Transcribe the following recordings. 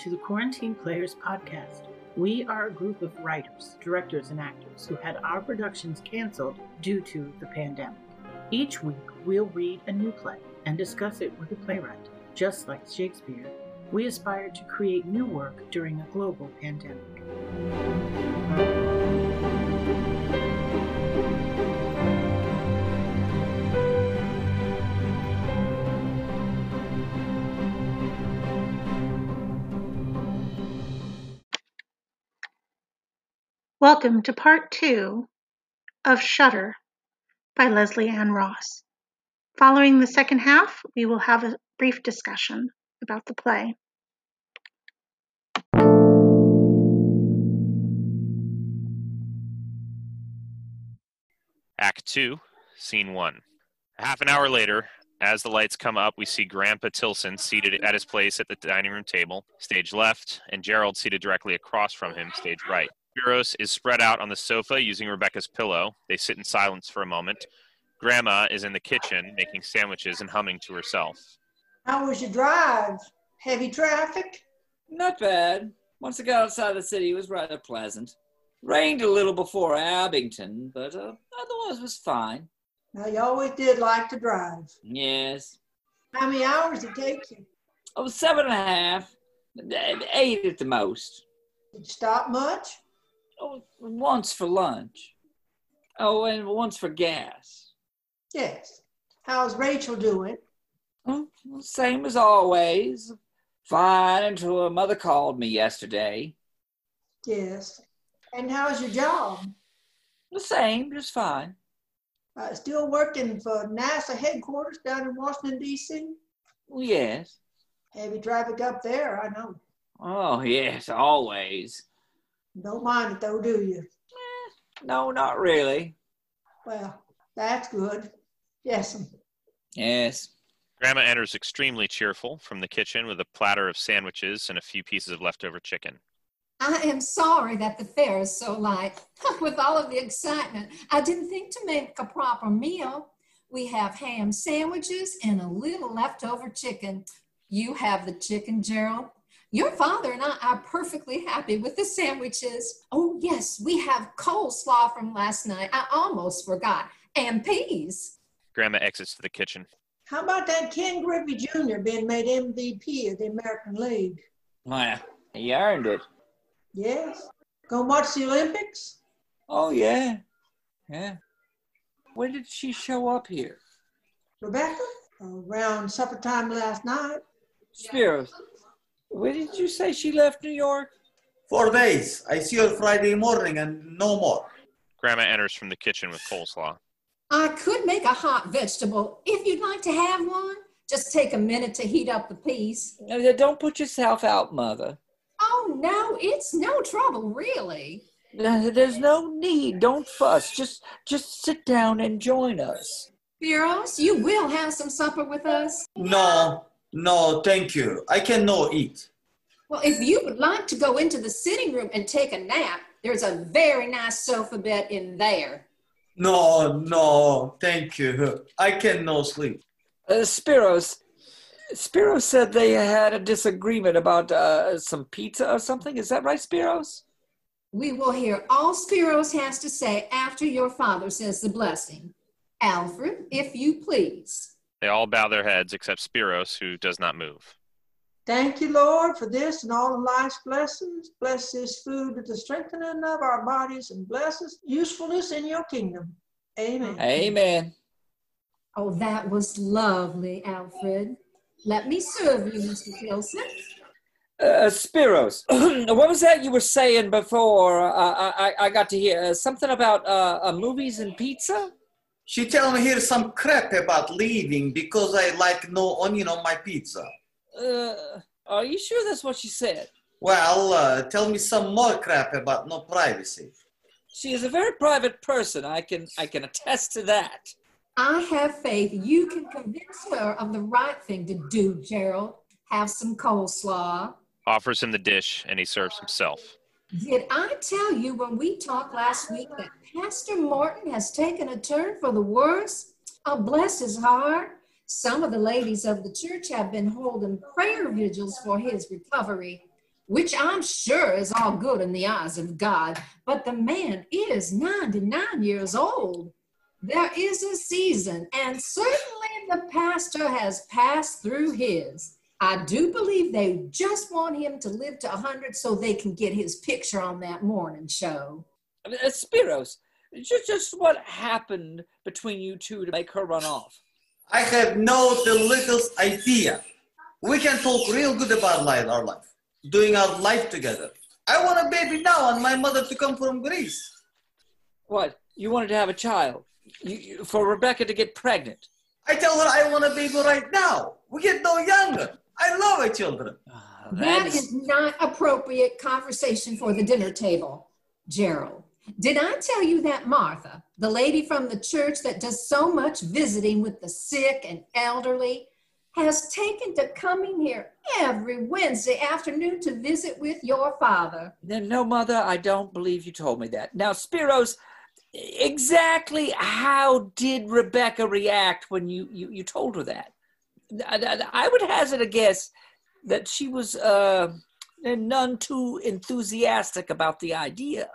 to the Quarantine Players podcast. We are a group of writers, directors, and actors who had our productions canceled due to the pandemic. Each week, we'll read a new play and discuss it with a playwright. Just like Shakespeare, we aspire to create new work during a global pandemic. Welcome to part two of Shutter by Leslie Ann Ross. Following the second half, we will have a brief discussion about the play. Act 2, Scene 1. A half an hour later, as the lights come up, we see Grandpa Tilson seated at his place at the dining room table, stage left, and Gerald seated directly across from him, stage right. Spiros is spread out on the sofa using Rebecca's pillow. They sit in silence for a moment. Grandma is in the kitchen making sandwiches and humming to herself. How was your drive? Heavy traffic? Not bad. Once I got outside the city, it was rather pleasant. Rained a little before Abington, but uh, otherwise was fine. Now, you always did like to drive. Yes. How many hours did it take you? Oh, seven and a half. Eight at the most. Did you stop much? Oh, once for lunch. Oh, and once for gas. Yes. How's Rachel doing? Oh, same as always. Fine until her mother called me yesterday. Yes. And how's your job? The same, just fine. Uh, still working for NASA headquarters down in Washington, D.C.? Yes. Heavy traffic up there, I know. Oh, yes, always. Don't mind it though, do you? Eh, no, not really. Well, that's good. Yes. Yes. Grandma enters extremely cheerful from the kitchen with a platter of sandwiches and a few pieces of leftover chicken. I am sorry that the fare is so light. With all of the excitement, I didn't think to make a proper meal. We have ham sandwiches and a little leftover chicken. You have the chicken, Gerald. Your father and I are perfectly happy with the sandwiches. Oh, yes, we have coleslaw from last night. I almost forgot. And peas. Grandma exits to the kitchen. How about that Ken Griffey Jr. being made MVP of the American League? Well, he earned it. Yes. Gonna watch the Olympics? Oh, yeah. Yeah. When did she show up here? Rebecca? Around supper time last night. Spiros, when did you say she left New York? Four days. I see her Friday morning and no more. Grandma enters from the kitchen with coleslaw. I could make a hot vegetable if you'd like to have one. Just take a minute to heat up the peas. Don't put yourself out, Mother. Oh, no, it's no trouble, really. There's no need. Don't fuss. Just just sit down and join us. Spiros, you will have some supper with us? No, no, thank you. I cannot eat. Well, if you would like to go into the sitting room and take a nap, there's a very nice sofa bed in there. No, no, thank you. I cannot sleep. Uh, Spiros, Spiros said they had a disagreement about uh, some pizza or something. Is that right, Spiros? We will hear all Spiros has to say after your father says the blessing. Alfred, if you please. They all bow their heads except Spiros, who does not move. Thank you, Lord, for this and all of life's blessings. Bless this food with the strengthening of our bodies and bless its usefulness in your kingdom. Amen. Amen. Oh, that was lovely, Alfred. Let me serve you, Mr. Tilson. Uh, Spiros, what was that you were saying before? Uh, I, I got to hear uh, something about uh, uh, movies and pizza. She tell me here some crap about leaving because I like no onion on my pizza. Uh, are you sure that's what she said? Well, uh, tell me some more crap about no privacy. She is a very private person. I can I can attest to that. I have faith you can convince her of the right thing to do, Gerald. Have some coleslaw. Offers him the dish, and he serves himself. Did I tell you when we talked last week that Pastor Morton has taken a turn for the worse? Oh, bless his heart. Some of the ladies of the church have been holding prayer vigils for his recovery. which I'm sure is all good in the eyes of God, but the man is 99 years old. There is a season, and certainly the pastor has passed through his. I do believe they just want him to live to 100 so they can get his picture on that morning show. Uh, Spiros, just, just what happened between you two to make her run off? I have no the littlest idea. We can talk real good about life, our life, doing our life together. I want a baby now and my mother to come from Greece. What? You wanted to have a child? You, you, for Rebecca to get pregnant? I tell her I want a baby right now. We get no younger. I love our children. Ah, That that's- is not appropriate conversation for the dinner table, Gerald. Did I tell you that Martha, the lady from the church that does so much visiting with the sick and elderly, has taken to coming here every Wednesday afternoon to visit with your father? No, mother, I don't believe you told me that. Now, Spiros, exactly how did Rebecca react when you, you, you told her that? I- I would hazard a guess that she was uh, none too enthusiastic about the idea.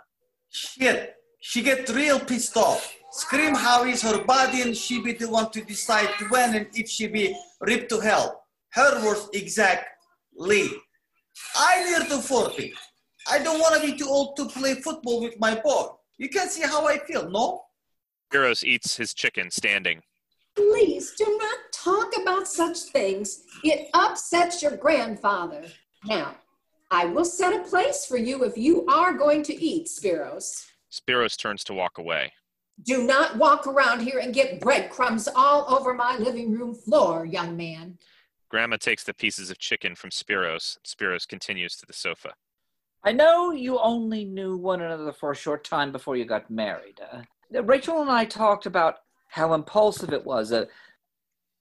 Shit. She get real pissed off. Scream how is her body and she be the one to decide when and if she be ripped to hell. Her words exactly. I near to 40. I don't want to be too old to play football with my boy. You can see how I feel, no? Spiros eats his chicken standing. Please do not talk about such things. It upsets your grandfather. Now, I will set a place for you if you are going to eat, Spiros. Spiros turns to walk away. Do not walk around here and get breadcrumbs all over my living room floor, young man. Grandma takes the pieces of chicken from Spiros. Spiros continues to the sofa. I know you only knew one another for a short time before you got married. Uh, Rachel and I talked about how impulsive it was. Uh,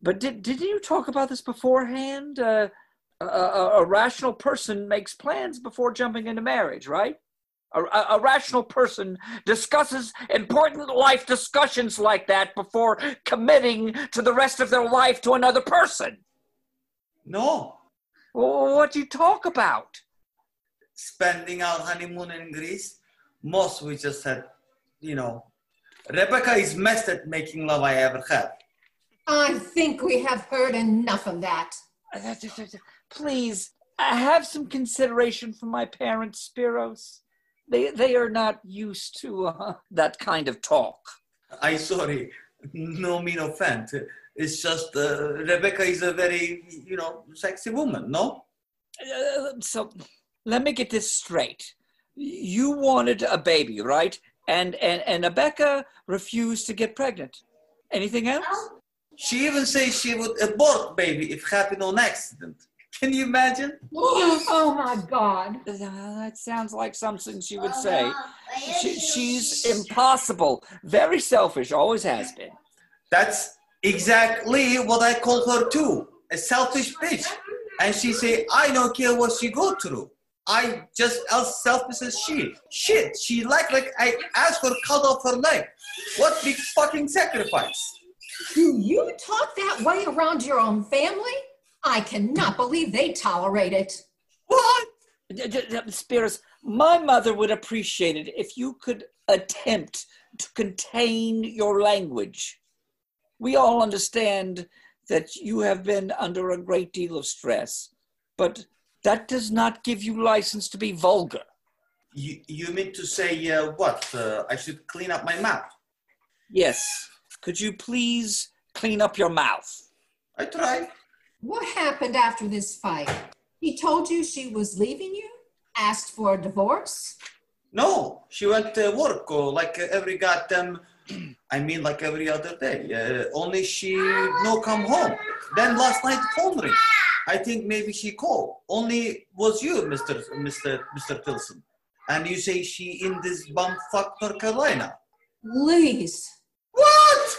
but did, didn't you talk about this beforehand? Uh, a, a, a rational person makes plans before jumping into marriage, right? A, a, a rational person discusses important life discussions like that before committing to the rest of their life to another person. No. Well, what do you talk about? Spending our honeymoon in Greece. Most we just had, you know, Rebecca is best at making love I ever had. I think we have heard enough of that. Uh, Please, I have some consideration for my parents, Spiros. They they are not used to uh, that kind of talk. I sorry, no mean offense. It's just uh, Rebecca is a very, you know, sexy woman, no? Uh, so, let me get this straight. You wanted a baby, right? And and and Rebecca refused to get pregnant. Anything else? She even says she would abort baby if happened on accident. Can you imagine? Oh my God. That sounds like something she would say. Uh-huh. She, she's impossible, very selfish, always has been. That's exactly what I call her too. A selfish bitch. And she say, I don't care what she go through. I just as selfish as she. Shit, she like like I asked her cut off her leg. What big fucking sacrifice. Do you talk that way around your own family? I cannot believe they tolerate it. What? Spiros, my mother would appreciate it if you could attempt to contain your language. We all understand that you have been under a great deal of stress, but that does not give you license to be vulgar. You, you mean to say uh, what? Uh, I should clean up my mouth? Yes, could you please clean up your mouth? I try. What happened after this fight? He told you she was leaving you? Asked for a divorce? No, she went to work like every goddamn. I mean, like every other day. Uh, only she no come home. Then last night phone ring. I think maybe she called. Only was you, Mister Mister Mister Tilson. And you say she in this bumfuck North Carolina. Please. What?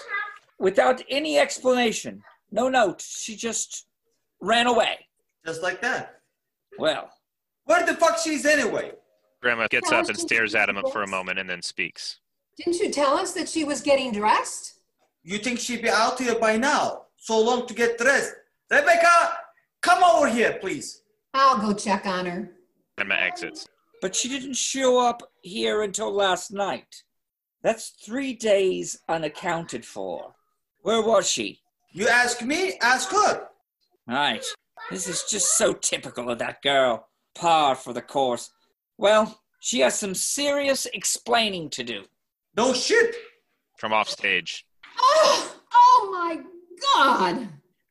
Without any explanation, no note, she just ran away. Just like that. Well, Where the fuck she's anyway? Grandma gets up and stares at him for a moment and then speaks. Didn't you tell us that she was getting dressed? You think she'd be out here by now? So long to get dressed. Rebecca, come over here, please. I'll go check on her. Grandma exits. But she didn't show up here until last night. That's three days unaccounted for. Where was she? You ask me, ask her. Right. This is just so typical of that girl. Par for the course. Well, she has some serious explaining to do. No shit. From offstage. Oh, oh my God!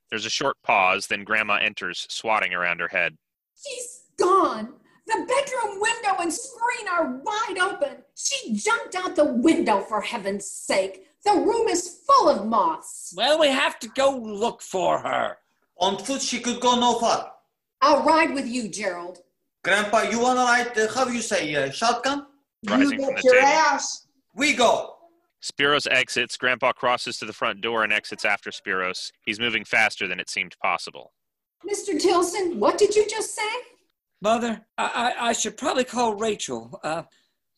There's a short pause, then Grandma enters, swatting around her head. She's gone. The bedroom window and screen are wide open. She jumped out the window for heaven's sake. The room is full of moths. Well, we have to go look for her. On foot, she could go no far. I'll ride with you, Gerald. Grandpa, you wanna ride? Uh, how you say, uh, shotgun? Rising you from bet your table. ass. We go. Spiros exits. Grandpa crosses to the front door and exits after Spiros. He's moving faster than it seemed possible. Mr. Tilson, what did you just say? Mother, I, I, I should probably call Rachel. Uh,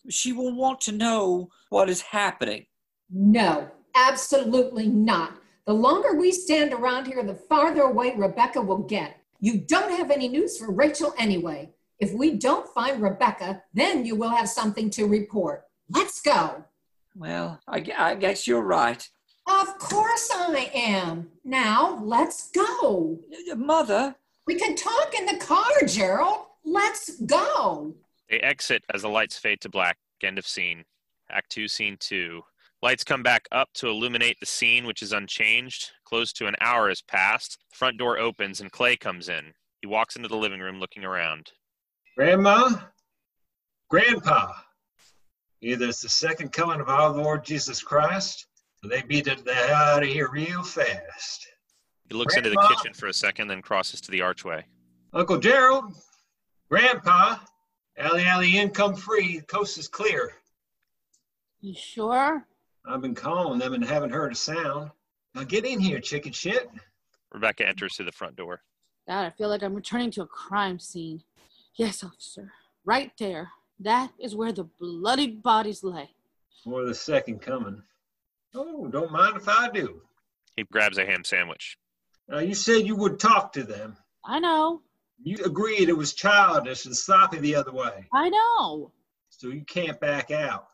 she will want to know what is happening. No, absolutely not. The longer we stand around here, the farther away Rebecca will get. You don't have any news for Rachel anyway. If we don't find Rebecca, then you will have something to report. Let's go. Well, I, I guess you're right. Of course I am. Now, let's go. Mother, We can talk in the car, Gerald. Let's go. They exit as the lights fade to black. End of scene. Act 2, Scene 2. Lights come back up to illuminate the scene, which is unchanged. Close to an hour has passed. The front door opens and Clay comes in. He walks into the living room looking around. Grandma, Grandpa, either it's the second coming of our Lord Jesus Christ, or they beat it the hell out of here real fast. He looks into the kitchen for a second, then crosses to the archway. Uncle Gerald, Grandpa, alley alley income free, the coast is clear. You sure? I've been calling them and haven't heard a sound. Now get in here, chicken shit. Rebecca enters through the front door. God, I feel like I'm returning to a crime scene. Yes, officer. Right there. That is where the bloody bodies lay. Or the second coming. Oh, don't mind if I do. He grabs a ham sandwich. Now you said you would talk to them. I know. You agreed it was childish and sloppy the other way. I know. so you can't back out.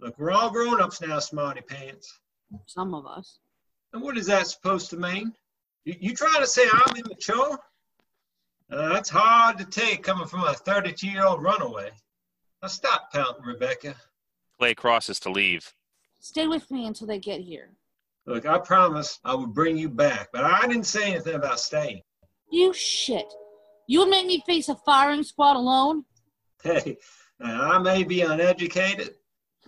Look, we're all grown ups now, smarty pants. Some of us. And what is that supposed to mean? You, you trying to say I'm immature? Uh, that's hard to take coming from a 32 year old runaway. Now stop pouting, Rebecca. Clay crosses to leave. Stay with me until they get here. Look, I promised I would bring you back, but I didn't say anything about staying. You shit. You would make me face a firing squad alone? Hey, now I may be uneducated,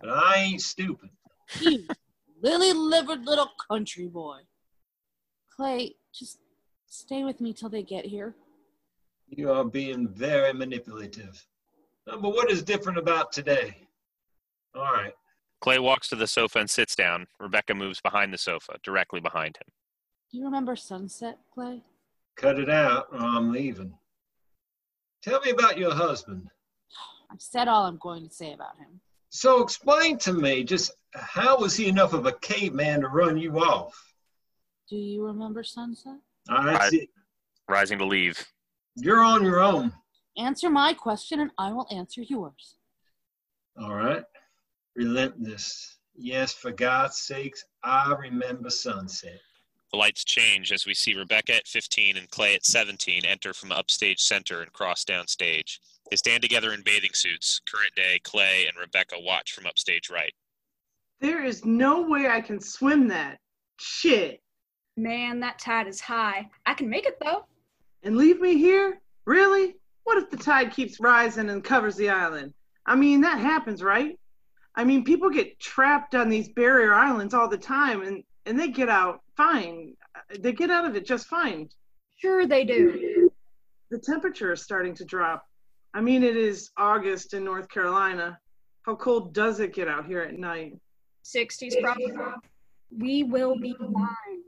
but I ain't stupid. You lily livered little country boy. Clay, just stay with me till they get here. You are being very manipulative. But what is different about today? All right. Clay walks to the sofa and sits down. Rebecca moves behind the sofa, directly behind him. Do you remember sunset, Clay? Cut it out or I'm leaving. Tell me about your husband. I've said all I'm going to say about him. So explain to me just how was he enough of a caveman to run you off? Do you remember sunset? I- see, Rising to leave. you're on your own. Answer my question and I will answer yours. All right. Relentless. Yes, for God's sakes, I remember sunset. The lights change as we see Rebecca at 15 and Clay at 17 enter from upstage center and cross downstage. They stand together in bathing suits. Current day, Clay and Rebecca watch from upstage right. There is no way I can swim that. Shit. Man, that tide is high. I can make it though. And leave me here? Really? What if the tide keeps rising and covers the island? I mean, that happens, right? I mean, people get trapped on these barrier islands all the time and, and they get out fine. They get out of it just fine. Sure they do. The temperature is starting to drop. I mean, it is August in North Carolina. How cold does it get out here at night? 60s probably. We will be fine.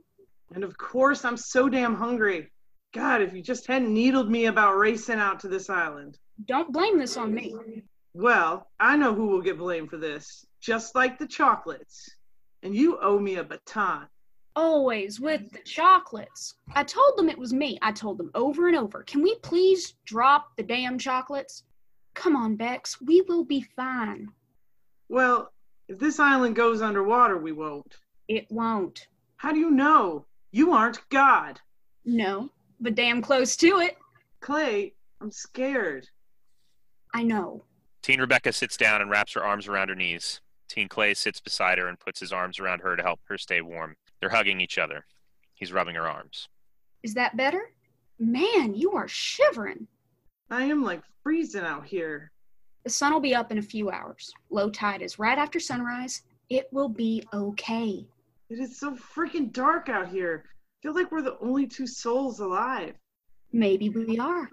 And of course, I'm so damn hungry. God, if you just hadn't needled me about racing out to this island. Don't blame this on me. Well, I know who will get blamed for this, just like the chocolates. And you owe me a baton. Always with the chocolates. I told them it was me. I told them over and over. Can we please drop the damn chocolates? Come on, Bex. We will be fine. Well, if this island goes underwater, we won't. It won't. How do you know? You aren't God. No, but damn close to it. Clay, I'm scared. I know. Teen Rebecca sits down and wraps her arms around her knees. Teen Clay sits beside her and puts his arms around her to help her stay warm. They're hugging each other. He's rubbing her arms. Is that better? Man, you are shivering. I am like freezing out here. The sun will be up in a few hours. Low tide is right after sunrise. It will be okay. It is so freaking dark out here. I feel like we're the only two souls alive. Maybe we are.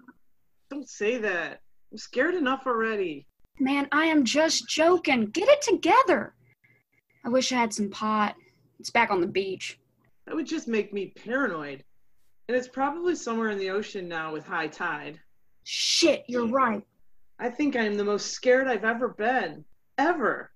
Don't say that. I'm scared enough already. Man, I am just joking. Get it together. I wish I had some pot. It's back on the beach. That would just make me paranoid. And it's probably somewhere in the ocean now with high tide. Shit, you're right. I think I am the most scared I've ever been. Ever.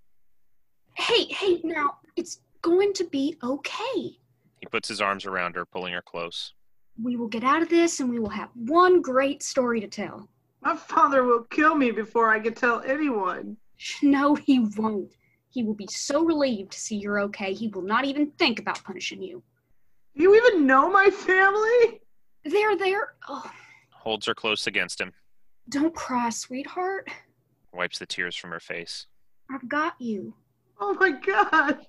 Hey, hey, now, it's going to be okay. He puts his arms around her, pulling her close. We will get out of this and we will have one great story to tell. My father will kill me before I can tell anyone. No, he won't. He will be so relieved to see you're okay, he will not even think about punishing you. Do you even know my family? They're there. Oh, Holds her close against him, don't cry, sweetheart. wipes the tears from her face. I've got you. Oh my god.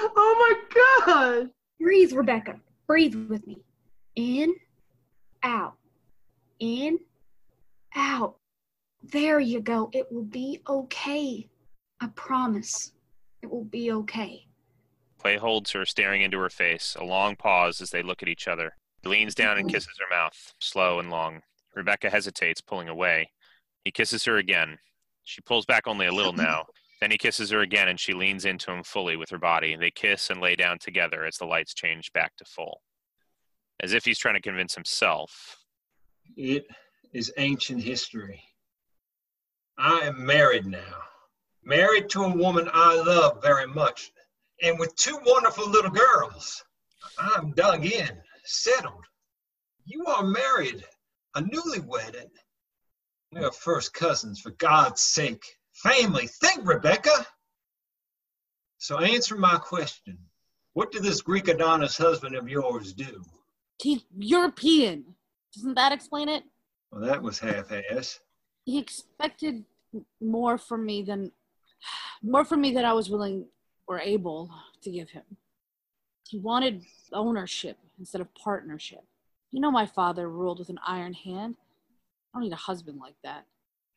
Oh my god. Breathe, Rebecca. Breathe with me. In, out. In, out. There you go. It will be okay. I promise. It will be okay. Clay holds her, staring into her face. A long pause as they look at each other. He leans down and kisses her mouth, slow and long. Rebecca hesitates, pulling away. He kisses her again. She pulls back only a little now. Then he kisses her again, and she leans into him fully with her body. They kiss and lay down together as the lights change back to full. As if he's trying to convince himself. It is ancient history. I am married now, married to a woman I love very much, and with two wonderful little girls. I'm dug in, settled. You are married, a newlywed. We are first cousins, for God's sake. Family, think, Rebecca. So answer my question. What did this Greek Adonis husband of yours do? He's European. Doesn't that explain it? Well, that was half-ass. He expected more from me than more from me than I was willing or able to give him. He wanted ownership instead of partnership. You know my father ruled with an iron hand. I don't need a husband like that.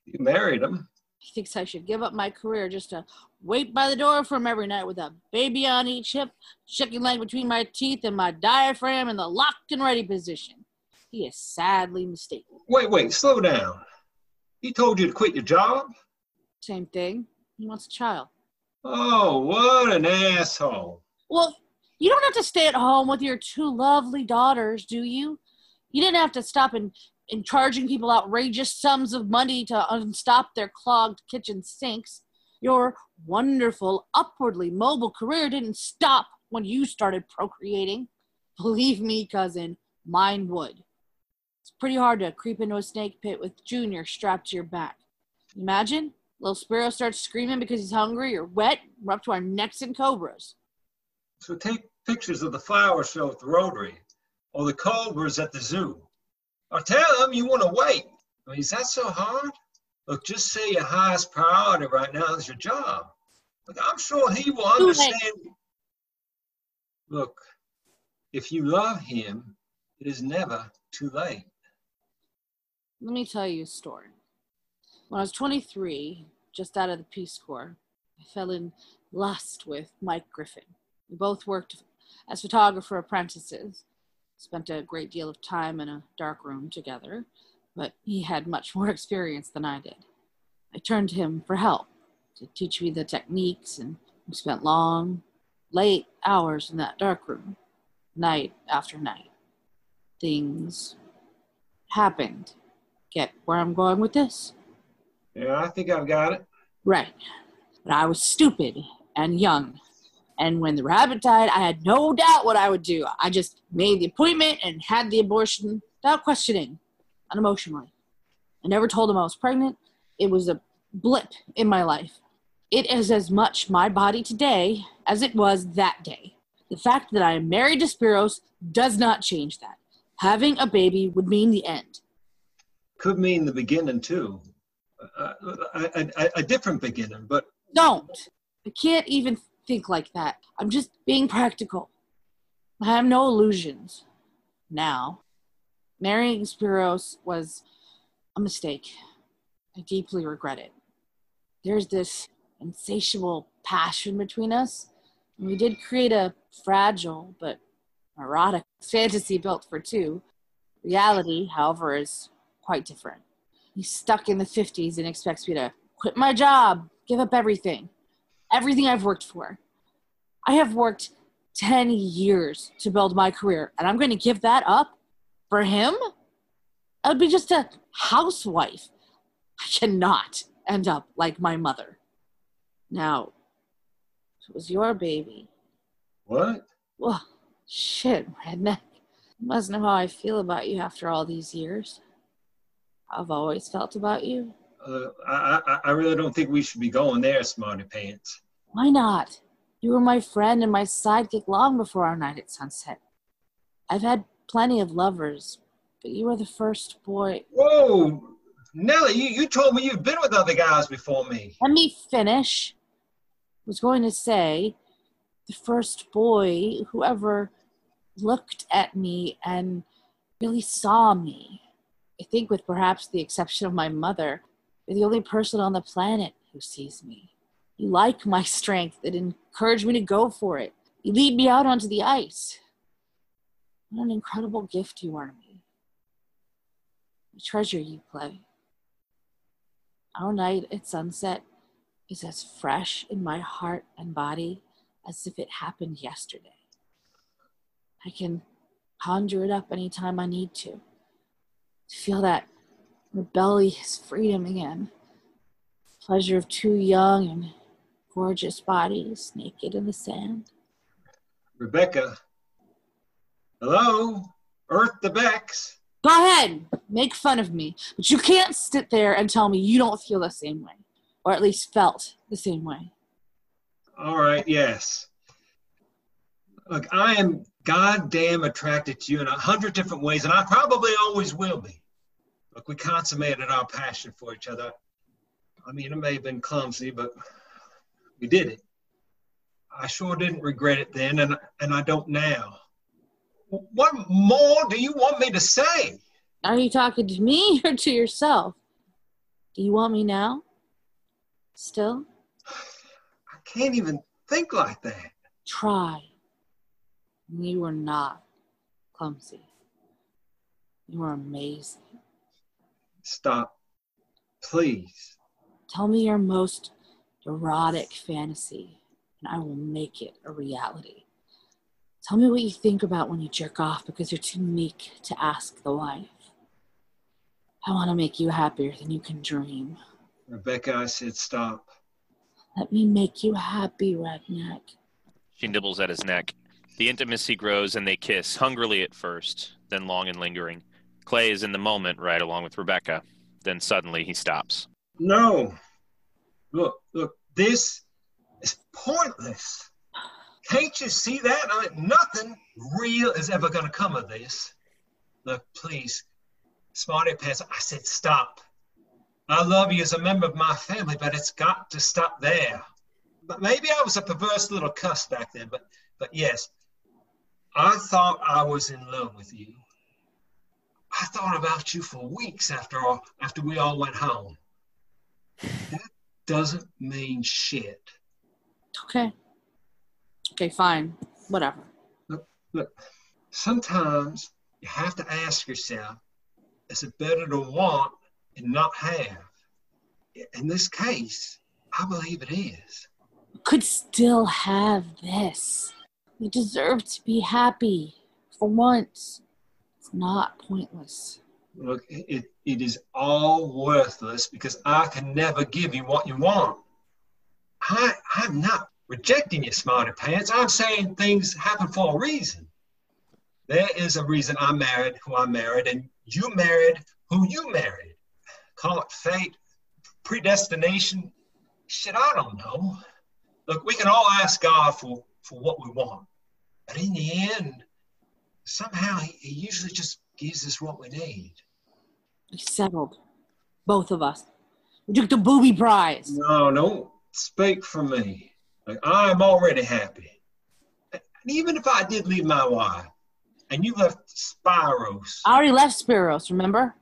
You married him. He thinks I should give up my career just to wait by the door for him every night with a baby on each hip, chicken leg between my teeth, and my diaphragm in the locked and ready position. He is sadly mistaken. Wait, wait, slow down. He told you to quit your job? Same thing. He wants a child. Oh, what an asshole. Well, you don't have to stay at home with your two lovely daughters, do you? You didn't have to stop in, in charging people outrageous sums of money to unstop their clogged kitchen sinks. Your wonderful, upwardly mobile career didn't stop when you started procreating. Believe me, cousin, mine would. It's pretty hard to creep into a snake pit with Junior strapped to your back. Imagine, little Sparrow starts screaming because he's hungry or wet, we're up to our necks in cobras. So take pictures of the flower show at the Rotary or the cobras at the zoo. Or tell him you want to wait. I mean, is that so hard? Look, just say your highest priority right now is your job. Look, I'm sure he will understand. Look, if you love him, it is never too late. Let me tell you a story. When I was 23, just out of the Peace Corps, I fell in lust with Mike Griffin. We both worked as photographer apprentices, spent a great deal of time in a dark room together, but he had much more experience than I did. I turned to him for help to teach me the techniques, and we spent long, late hours in that dark room, night after night. Things happened. Get where I'm going with this? Yeah, I think I've got it. Right. But I was stupid and young. And when the rabbit died, I had no doubt what I would do. I just made the appointment and had the abortion without questioning, unemotionally. I never told him I was pregnant. It was a blip in my life. It is as much my body today as it was that day. The fact that I am married to Spiros does not change that. Having a baby would mean the end. Could mean the beginning too. A, a, a different beginning, but Don't. I can't even think like that. I'm just being practical. I have no illusions. Now, marrying Spiros was a mistake. I deeply regret it. There's this insatiable passion between us, and we did create a fragile but erotic fantasy built for two. Reality, however, is quite different. He's stuck in the 50s and expects me to quit my job, give up everything, everything I've worked for. I have worked 10 years to build my career, and I'm going to give that up for him? I would be just a housewife. I cannot end up like my mother. Now, it was your baby, what? well, shit, redneck. You must know how I feel about you after all these years. I've always felt about you. Uh, I, I, I really don't think we should be going there, Smarty Pants. Why not? You were my friend and my sidekick long before our night at sunset. I've had plenty of lovers, but you were the first boy. Whoa! Nellie, you, you told me you've been with other guys before me. Let me finish. I was going to say, the first boy who ever looked at me and really saw me. I think, with perhaps the exception of my mother, you're the only person on the planet who sees me. You like my strength and encourage me to go for it. You lead me out onto the ice. What an incredible gift you are to me. I treasure you, Clay. Our night at sunset is as fresh in my heart and body as if it happened yesterday. I can conjure it up anytime I need to. Feel that rebellious freedom again. Pleasure of two young and gorgeous bodies naked in the sand. Rebecca. Hello? Earth the Bex. Go ahead, make fun of me, but you can't sit there and tell me you don't feel the same way, or at least felt the same way. All right, yes. Look, I am goddamn attracted to you in a hundred different ways, and I probably always will be. Look, we consummated our passion for each other. I mean, it may have been clumsy, but we did it. I sure didn't regret it then, and, and I don't now. What more do you want me to say? Are you talking to me or to yourself? Do you want me now? Still? I can't even think like that. Try. You were not clumsy. You were amazing. Stop. Please. Tell me your most erotic fantasy, and I will make it a reality. Tell me what you think about when you jerk off because you're too meek to ask the wife. I want to make you happier than you can dream. Rebecca, I said stop. Let me make you happy, redneck. She nibbles at his neck. The intimacy grows and they kiss, hungrily at first, then long and lingering. Clay is in the moment right along with Rebecca. Then suddenly he stops. No. Look, look, this is pointless. Can't you see that? I mean, nothing real is ever going to come of this. Look, please, Smarty Pants, I said stop. I love you as a member of my family, but it's got to stop there. But maybe I was a perverse little cuss back then, but but yes, I thought I was in love with you. I thought about you for weeks after all, after we all went home. That doesn't mean shit. Okay. Okay, fine. Whatever. Look, look, sometimes you have to ask yourself, is it better to want and not have? In this case, I believe it is. Could still have this. You deserve to be happy for once. Not pointless. Look, it, it is all worthless because I can never give you what you want. I, I'm not rejecting you, smarty pants. I'm saying things happen for a reason. There is a reason I married who I married, and you married who you married. Call it fate, predestination. Shit, I don't know. Look, we can all ask God for, for what we want. But in the end, somehow he, he usually just gives us what we need. We settled. Both of us. We took the booby prize. No, don't speak for me. Like, I'm already happy. And even if I did leave my wife and you left Spiros, I already left Spiros, remember?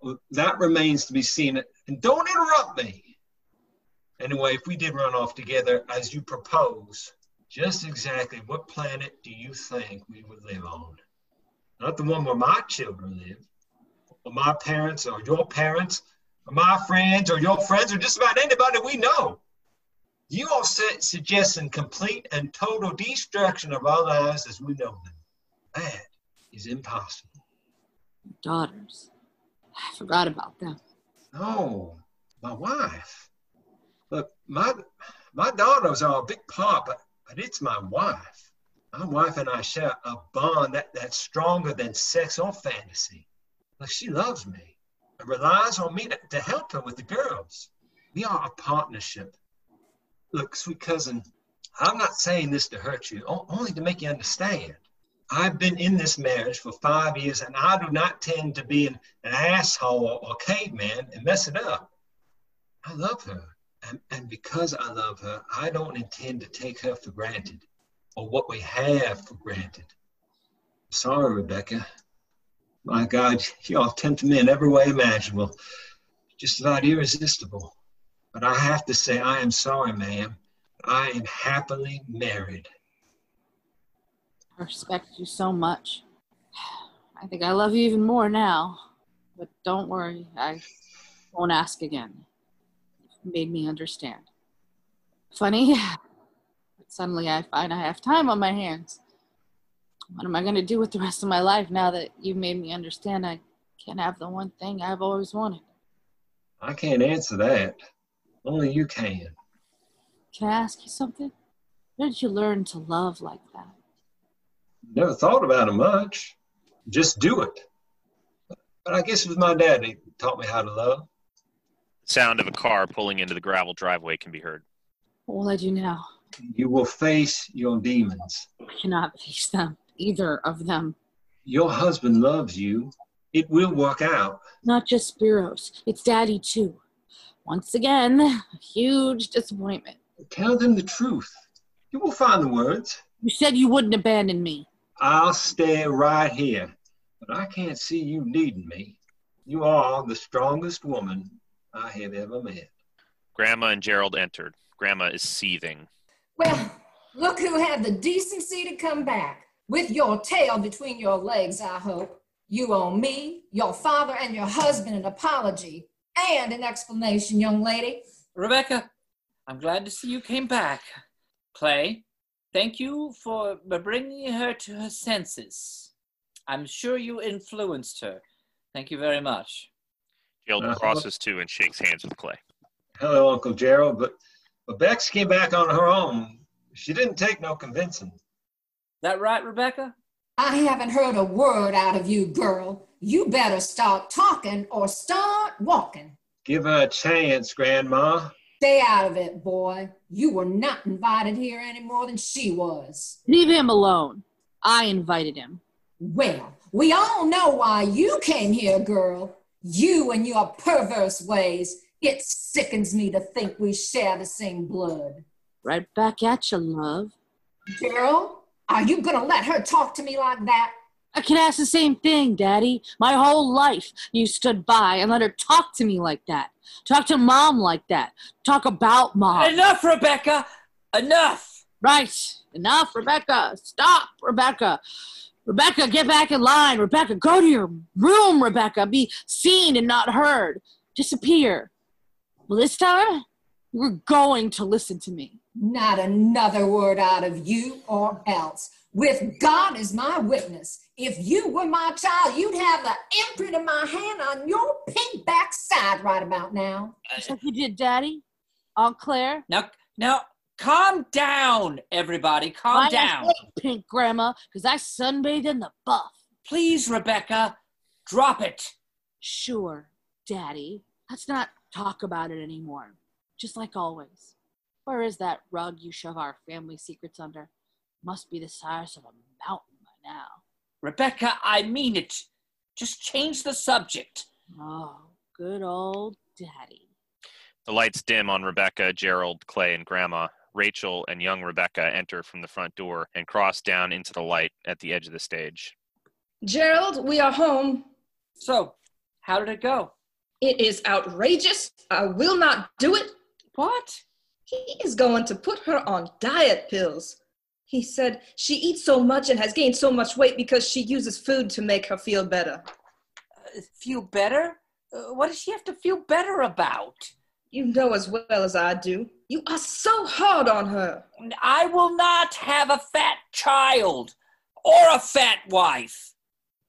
well, that remains to be seen. And don't interrupt me. Anyway, if we did run off together as you propose, just exactly what planet do you think we would live on? Not the one where my children live, or my parents, or your parents, or my friends, or your friends, or just about anybody we know. You are su- suggesting complete and total destruction of our lives as we know them. That is impossible. Daughters. I forgot about them. No, my wife. Look, my my daughters are a big part, but, but it's my wife. My wife and I share a bond that, that's stronger than sex or fantasy. Like she loves me and relies on me to, to help her with the girls. We are a partnership. Look, sweet cousin, I'm not saying this to hurt you, only to make you understand. I've been in this marriage for five years and I do not tend to be an, an asshole or, or caveman and mess it up. I love her. And, and because I love her, I don't intend to take her for granted or what we have for granted. Sorry, Rebecca. My God, y'all tempt me in every way imaginable. Just about irresistible. But I have to say, I am sorry, ma'am. I am happily married. I respect you so much. I think I love you even more now. But don't worry, I won't ask again. You made me understand. Funny, but suddenly I find I have time on my hands. What am I going to do with the rest of my life now that you've made me understand I can't have the one thing I've always wanted? I can't answer that. Only you can. Can I ask you something? Where did you learn to love like that? Never thought about it much. Just do it. But I guess it was my dad that taught me how to love. The sound of a car pulling into the gravel driveway can be heard. What will I do now? You will face your demons. I cannot face them, either of them. Your husband loves you. It will work out. Not just Spiros, it's Daddy too. Once again, a huge disappointment. Tell them the truth. You will find the words. You said you wouldn't abandon me. I'll stay right here. But I can't see you needing me. You are the strongest woman I have ever met. Grandma and Gerald entered. Grandma is seething. Well, look who had the decency to come back. With your tail between your legs, I hope. You owe me, your father, and your husband an apology and an explanation, young lady. Rebecca, I'm glad to see you came back. Clay, thank you for bringing her to her senses. I'm sure you influenced her. Thank you very much. Gerald Uh-huh. crosses to and shakes hands with Clay. Hello, Uncle Gerald. But, but Bex came back on her own. She didn't take no convincing. That right, Rebecca? I haven't heard a word out of you, girl. You better start talking or start walking. Give her a chance, Grandma. Stay out of it, boy. You were not invited here any more than she was. Leave him alone. I invited him. Well, we all know why you came here, girl. You and your perverse ways. It sickens me to think we share the same blood. Right back at you, love. Girl, are you gonna let her talk to me like that? I can ask the same thing, Daddy. My whole life, you stood by and let her talk to me like that. Talk to Mom like that. Talk about Mom. Enough, Rebecca! Enough! Right. Enough, Rebecca. Stop, Rebecca. Rebecca, get back in line. Rebecca, go to your room, Rebecca. Be seen and not heard. Disappear. Well, this time, you're going to listen to me. Not another word out of you or else. With God as my witness, if you were my child, you'd have the imprint of my hand on your pink backside right about now. Just like you did, Daddy. Aunt Claire. Now, now, calm down, everybody. Calm Why I down. say pink, Grandma, because I sunbathed in the buff. Please, Rebecca, drop it. Sure, Daddy. Let's not talk about it anymore, just like always. Where is that rug you shove our family secrets under? Must be the size of a mountain by now. Rebecca, I mean it. Just change the subject. Oh, good old daddy. The lights dim on Rebecca, Gerald, Clay, and Grandma. Rachel and young Rebecca enter from the front door and cross down into the light at the edge of the stage. Gerald, we are home. So, how did it go? It is outrageous. I will not do it. What? He is going to put her on diet pills. He said she eats so much and has gained so much weight because she uses food to make her feel better. Uh, feel better? Uh, what does she have to feel better about? You know as well as I do. You are so hard on her. I will not have a fat child or a fat wife.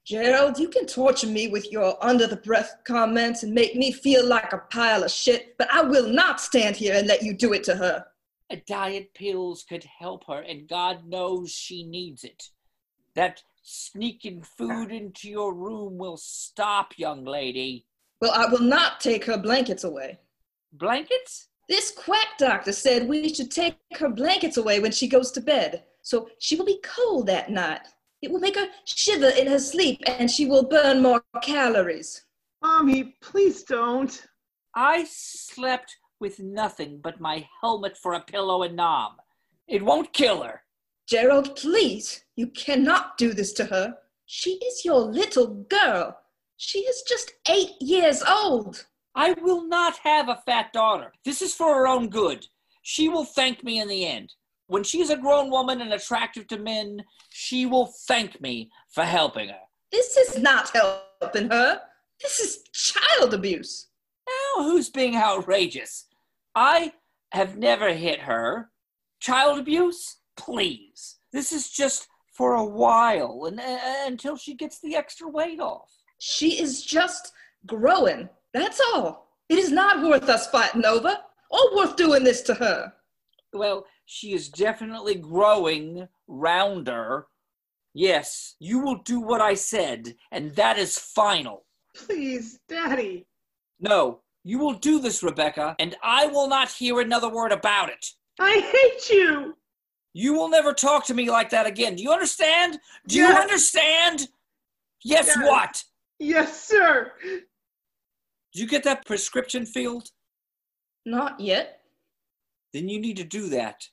Gerald, you can torture me with your under the breath comments and make me feel like a pile of shit, but I will not stand here and let you do it to her. A diet pills could help her, and God knows she needs it. That sneaking food into your room will stop, young lady. Well, I will not take her blankets away. Blankets? This quack doctor said we should take her blankets away when she goes to bed, so she will be cold that night. It will make her shiver in her sleep and she will burn more calories. Mommy, please don't. I slept with nothing but my helmet for a pillow and knob. It won't kill her. Gerald, please, you cannot do this to her. She is your little girl. She is just eight years old. I will not have a fat daughter. This is for her own good. She will thank me in the end. When she's a grown woman and attractive to men, she will thank me for helping her. This is not helping her. This is child abuse. Now, who's being outrageous? I have never hit her. Child abuse? Please. This is just for a while and, uh, until she gets the extra weight off. She is just growing. That's all. It is not worth us fighting over or worth doing this to her. Well, she is definitely growing rounder. Yes, you will do what I said, and that is final. Please, Daddy. No, you will do this, Rebecca, and I will not hear another word about it. I hate you. You will never talk to me like that again. Do you understand? Do Yes. you understand? Yes, Yes. what? Yes, sir. Did you get that prescription filled? Not yet. Then you need to do that.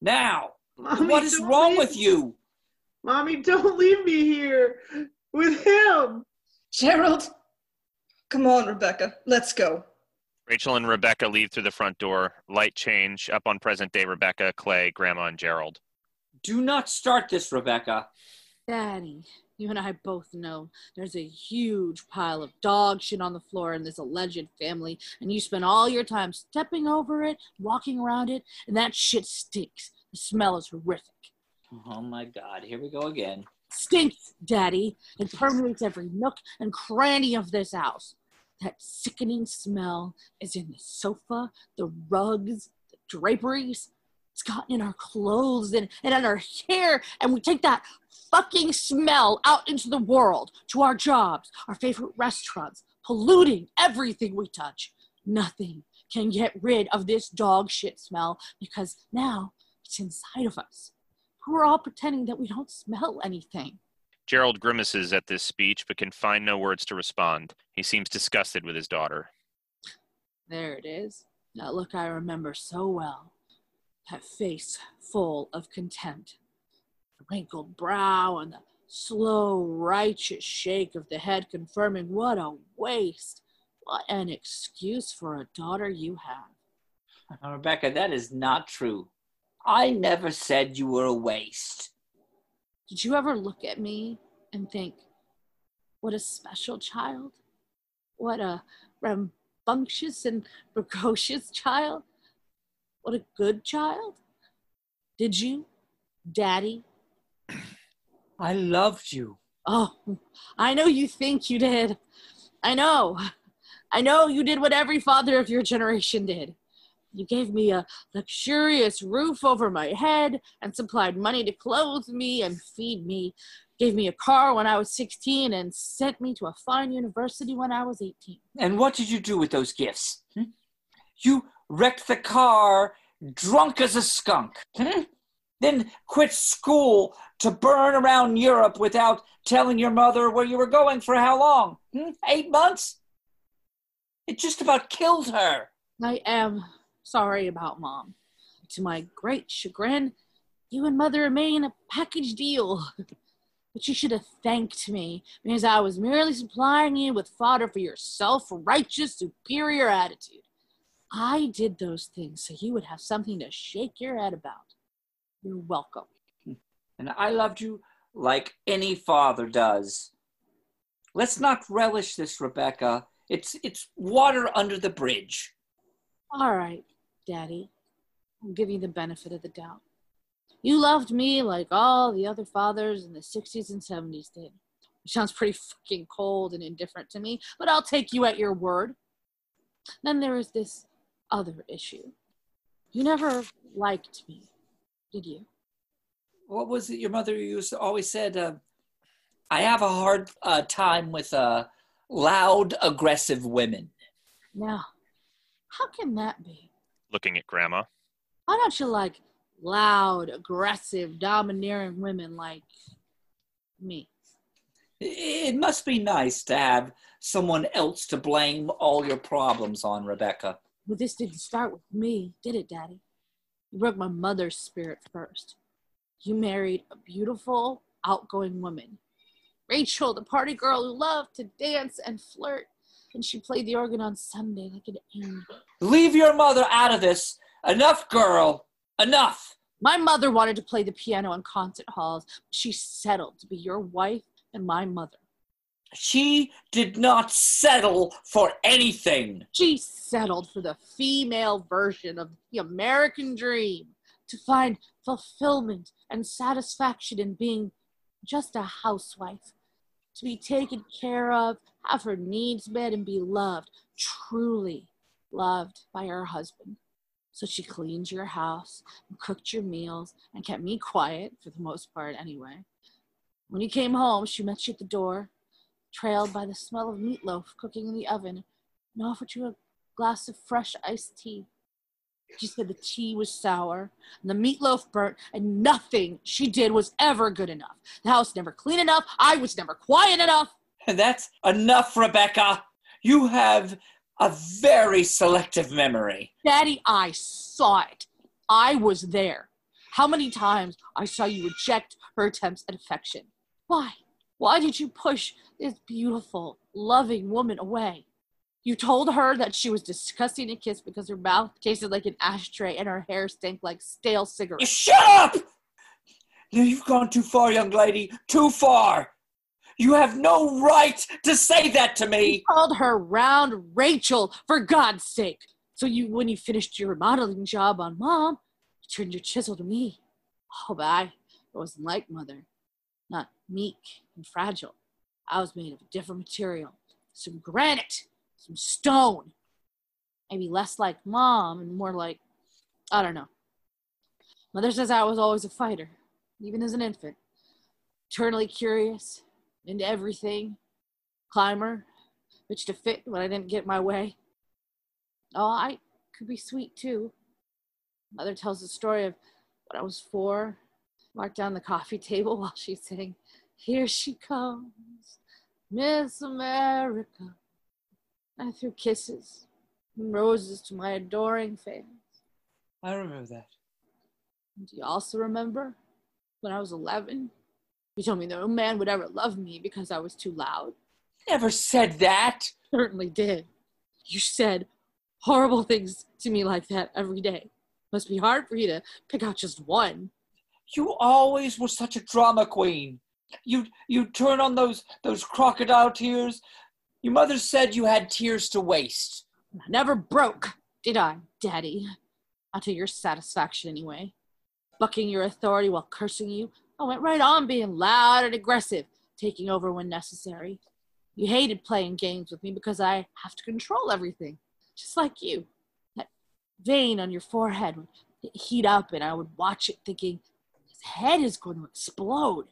Now, Mommy, what is wrong with me. you? Mommy, don't leave me here with him. Gerald, come on, Rebecca. Let's go. Rachel and Rebecca leave through the front door. Light change up on present day Rebecca, Clay, Grandma, and Gerald. Do not start this, Rebecca. Daddy, you and I both know there's a huge pile of dog shit on the floor in this alleged family, and you spend all your time stepping over it, walking around it, and that shit stinks. The smell is horrific. Oh my God, here we go again. Stinks, Daddy. It permeates every nook and cranny of this house. That sickening smell is in the sofa, the rugs, the draperies. It's gotten in our clothes and, and in our hair, and we take that fucking smell out into the world, to our jobs, our favorite restaurants, polluting everything we touch. Nothing can get rid of this dog shit smell because now it's inside of us. We're all pretending that we don't smell anything. Gerald grimaces at this speech but can find no words to respond. He seems disgusted with his daughter. There it is. That look I remember so well. That face full of contempt. Wrinkled brow and the slow, righteous shake of the head confirming what a waste. What an excuse for a daughter you have. Rebecca, that is not true. I never said you were a waste. Did you ever look at me and think, what a special child? What a rambunctious and precocious child? What a good child? Did you, Daddy? I loved you. Oh, I know you think you did. I know. I know you did what every father of your generation did. You gave me a luxurious roof over my head and supplied money to clothe me and feed me. Gave me a car when I was 16 and sent me to a fine university when I was 18. And what did you do with those gifts? hmm? You wrecked the car drunk as a skunk. hmm? Then quit school to burn around Europe without telling your mother where you were going for how long? Hmm? Eight months? It just about killed her. I am sorry about mom. To my great chagrin, you and mother made a package deal. But you should have thanked me because I was merely supplying you with fodder for your self righteous, superior attitude. I did those things so you would have something to shake your head about. You're welcome. And I loved you like any father does. Let's not relish this, Rebecca. It's it's water under the bridge. All right, Daddy. I'll give you the benefit of the doubt. You loved me like all the other fathers in the 60s and 70s did. Which sounds pretty fucking cold and indifferent to me, but I'll take you at your word. Then there is this other issue. You never liked me, did you? What was it your mother used to always said? Uh, I have a hard uh, time with uh, loud, aggressive women. Now, how can that be? Looking at Grandma. Why don't you like loud, aggressive, domineering women like me? It must be nice to have someone else to blame all your problems on, Rebecca. But this didn't start with me, did it, Daddy? You broke my mother's spirit first. You married a beautiful, outgoing woman. Rachel, the party girl who loved to dance and flirt, and she played the organ on Sunday like an angel. Leave your mother out of this. Enough, girl. Enough. My mother wanted to play the piano in concert halls. She settled to be your wife and my mother. She did not settle for anything. She settled for the female version of the American dream to find fulfillment and satisfaction in being just a housewife, to be taken care of, have her needs met, and be loved, truly loved by her husband. So she cleaned your house and cooked your meals and kept me quiet for the most part anyway. When you came home, she met you at the door, trailed by the smell of meatloaf cooking in the oven, and offered you a glass of fresh iced tea. She said the tea was sour and the meatloaf burnt, and nothing she did was ever good enough. The house never clean enough. I was never quiet enough. And that's enough, Rebecca. You have a very selective memory. Daddy, I saw it. I was there. How many times I saw you reject her attempts at affection. Why? Why did you push this beautiful, loving woman away? You told her that she was disgusting to kiss because her mouth tasted like an ashtray and her hair stank like stale cigarettes. Shut up! Now you've gone too far, young lady. Too far. You have no right to say that to me. You called her round Rachel, for God's sake. So you, when you finished your remodeling job on mom, you turned your chisel to me. Oh, but I wasn't like mother. Meek and fragile. I was made of a different material. Some granite, some stone. Maybe less like mom and more like, I don't know. Mother says I was always a fighter, even as an infant. Eternally curious, into everything. Climber, bitch to fit when I didn't get my way. Oh, I could be sweet too. Mother tells the story of when I was four, marked down the coffee table while she sang, Here she comes, Miss America. I threw kisses and roses to my adoring fans. I remember that. Do you also remember when I was 11? You told me no man would ever love me because I was too loud. Never said that. Certainly did. You said horrible things to me like that every day. Must be hard for you to pick out just one. You always were such a drama queen. You you turn on those those crocodile tears. Your mother said you had tears to waste. Never broke, did I, Daddy? Not to your satisfaction, anyway. Bucking your authority while cursing you, I went right on being loud and aggressive, taking over when necessary. You hated playing games with me because I have to control everything, just like you. That vein on your forehead would heat up, and I would watch it thinking, his head is going to explode.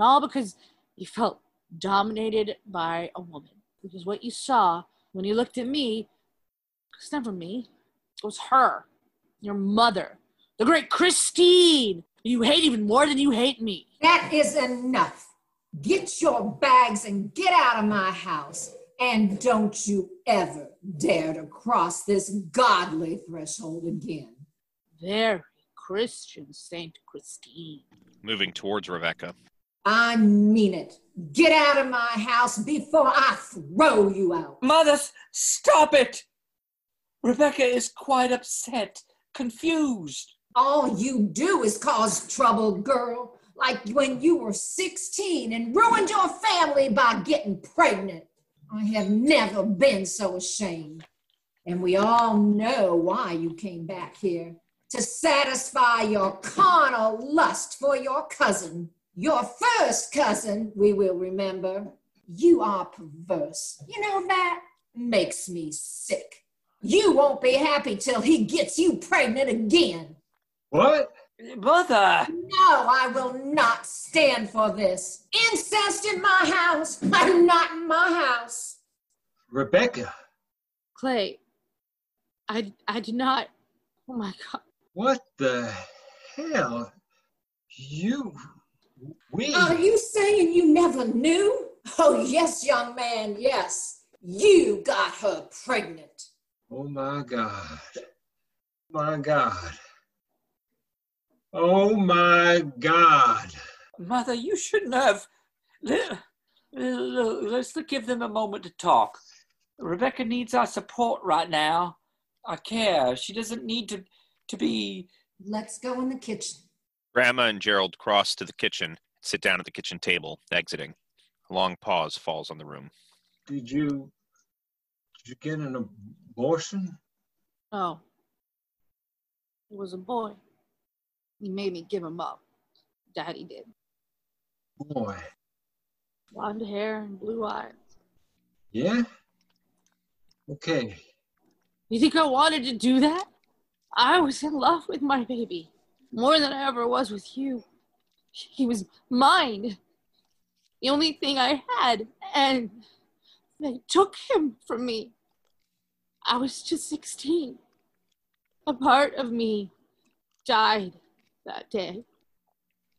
And all because you felt dominated by a woman. Because what you saw when you looked at me, it's never me, it was her, your mother, the great Christine. You hate even more than you hate me. That is enough. Get your bags and get out of my house. And don't you ever dare to cross this godly threshold again. Very Christian Saint Christine. Moving towards Rebecca. I mean it. Get out of my house before I throw you out. Mother, stop it! Rebecca is quite upset, confused. All you do is cause trouble, girl. Like when you were 16 and ruined your family by getting pregnant. I have never been so ashamed. And we all know why you came back here to satisfy your carnal lust for your cousin. Your first cousin, we will remember. You are perverse. You know that makes me sick. You won't be happy till he gets you pregnant again. What? Mother! No, I will not stand for this. Incest in my house. I'm not in my house. Rebecca, Clay, I, I do not. Oh my God. what the hell? You. We. Are you saying you never knew? Oh, yes, young man, yes. You got her pregnant. Oh my God. My God. Oh my God. Mother, you shouldn't have. Let- Let's give them a moment to talk. Rebecca needs our support right now. Our care. She doesn't need to, to be. Let's go in the kitchen. Grandma and Gerald cross to the kitchen, sit down at the kitchen table, exiting. A long pause falls on the room. Did you. Did you get an abortion? Oh. No. It was a boy. He made me give him up. Daddy did. Boy. Blonde hair and blue eyes. Yeah? Okay. You think I wanted to do that? I was in love with my baby more than I ever was with you. He was mine, the only thing I had, and they took him from me. I was just 16. A part of me died that day.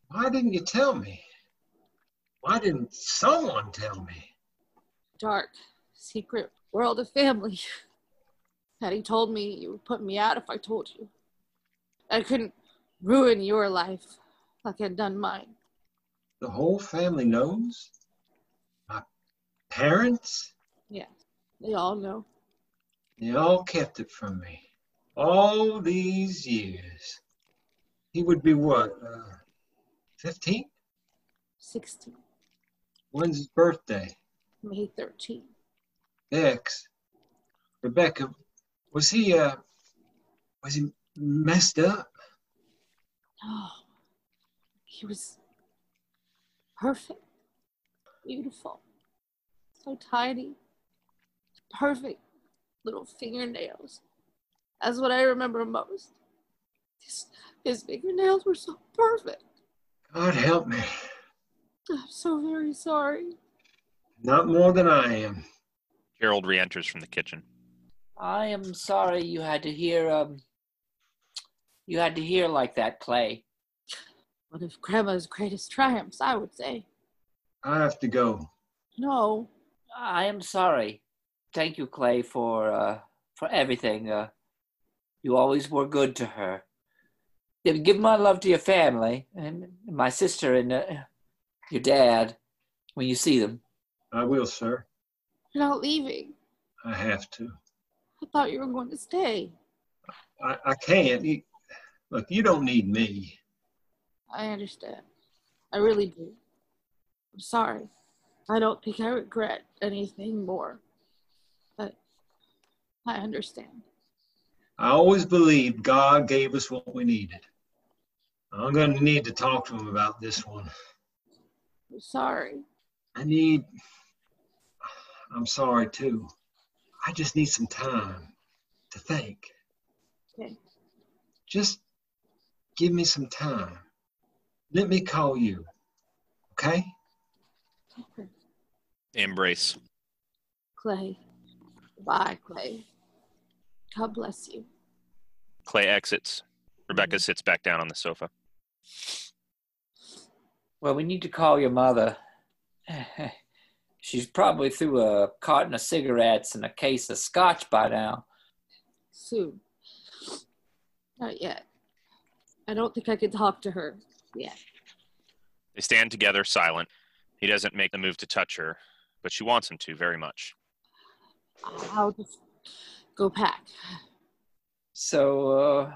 Why didn't you tell me? Why didn't someone tell me? Dark, secret world of family. Daddy told me you would put me out if I told you. I couldn't ruin your life like I'd done mine. The whole family knows? My parents? Yeah, they all know. They all kept it from me. All these years. He would be what? Uh, 15? 16, When's his birthday? May 13. X. Rebecca, was he, uh, was he messed up? Oh, he was perfect, beautiful, so tiny, perfect little fingernails. That's what I remember most. His, his fingernails were so perfect. God help me. I'm so very sorry. Not more than I am. Gerald re enters from the kitchen. I am sorry you had to hear. Um, you had to hear like that, Clay. One of Grandma's greatest triumphs, I would say. I have to go. No, I am sorry. Thank you, Clay, for uh, for everything. Uh, you always were good to her. Give my love to your family and my sister and uh, your dad when you see them. I will, sir. you're not leaving. I have to. I thought you were going to stay. I, I can't. You, look, you don't need me. I understand. I really do. I'm sorry. I don't think I regret anything more. But I understand. I always believed God gave us what we needed. I'm going to need to talk to him about this one. I'm sorry. I need, I'm sorry too. I just need some time to think. Okay. Just give me some time. Let me call you. Okay? Embrace. Clay. Bye, Clay. God bless you. Clay exits. Rebecca sits back down on the sofa. Well, we need to call your mother. She's probably through a carton of cigarettes and a case of scotch by now. Soon. Not yet. I don't think I can talk to her yet. They stand together, silent. He doesn't make the move to touch her, but she wants him to very much. I'll just go pack. So, uh,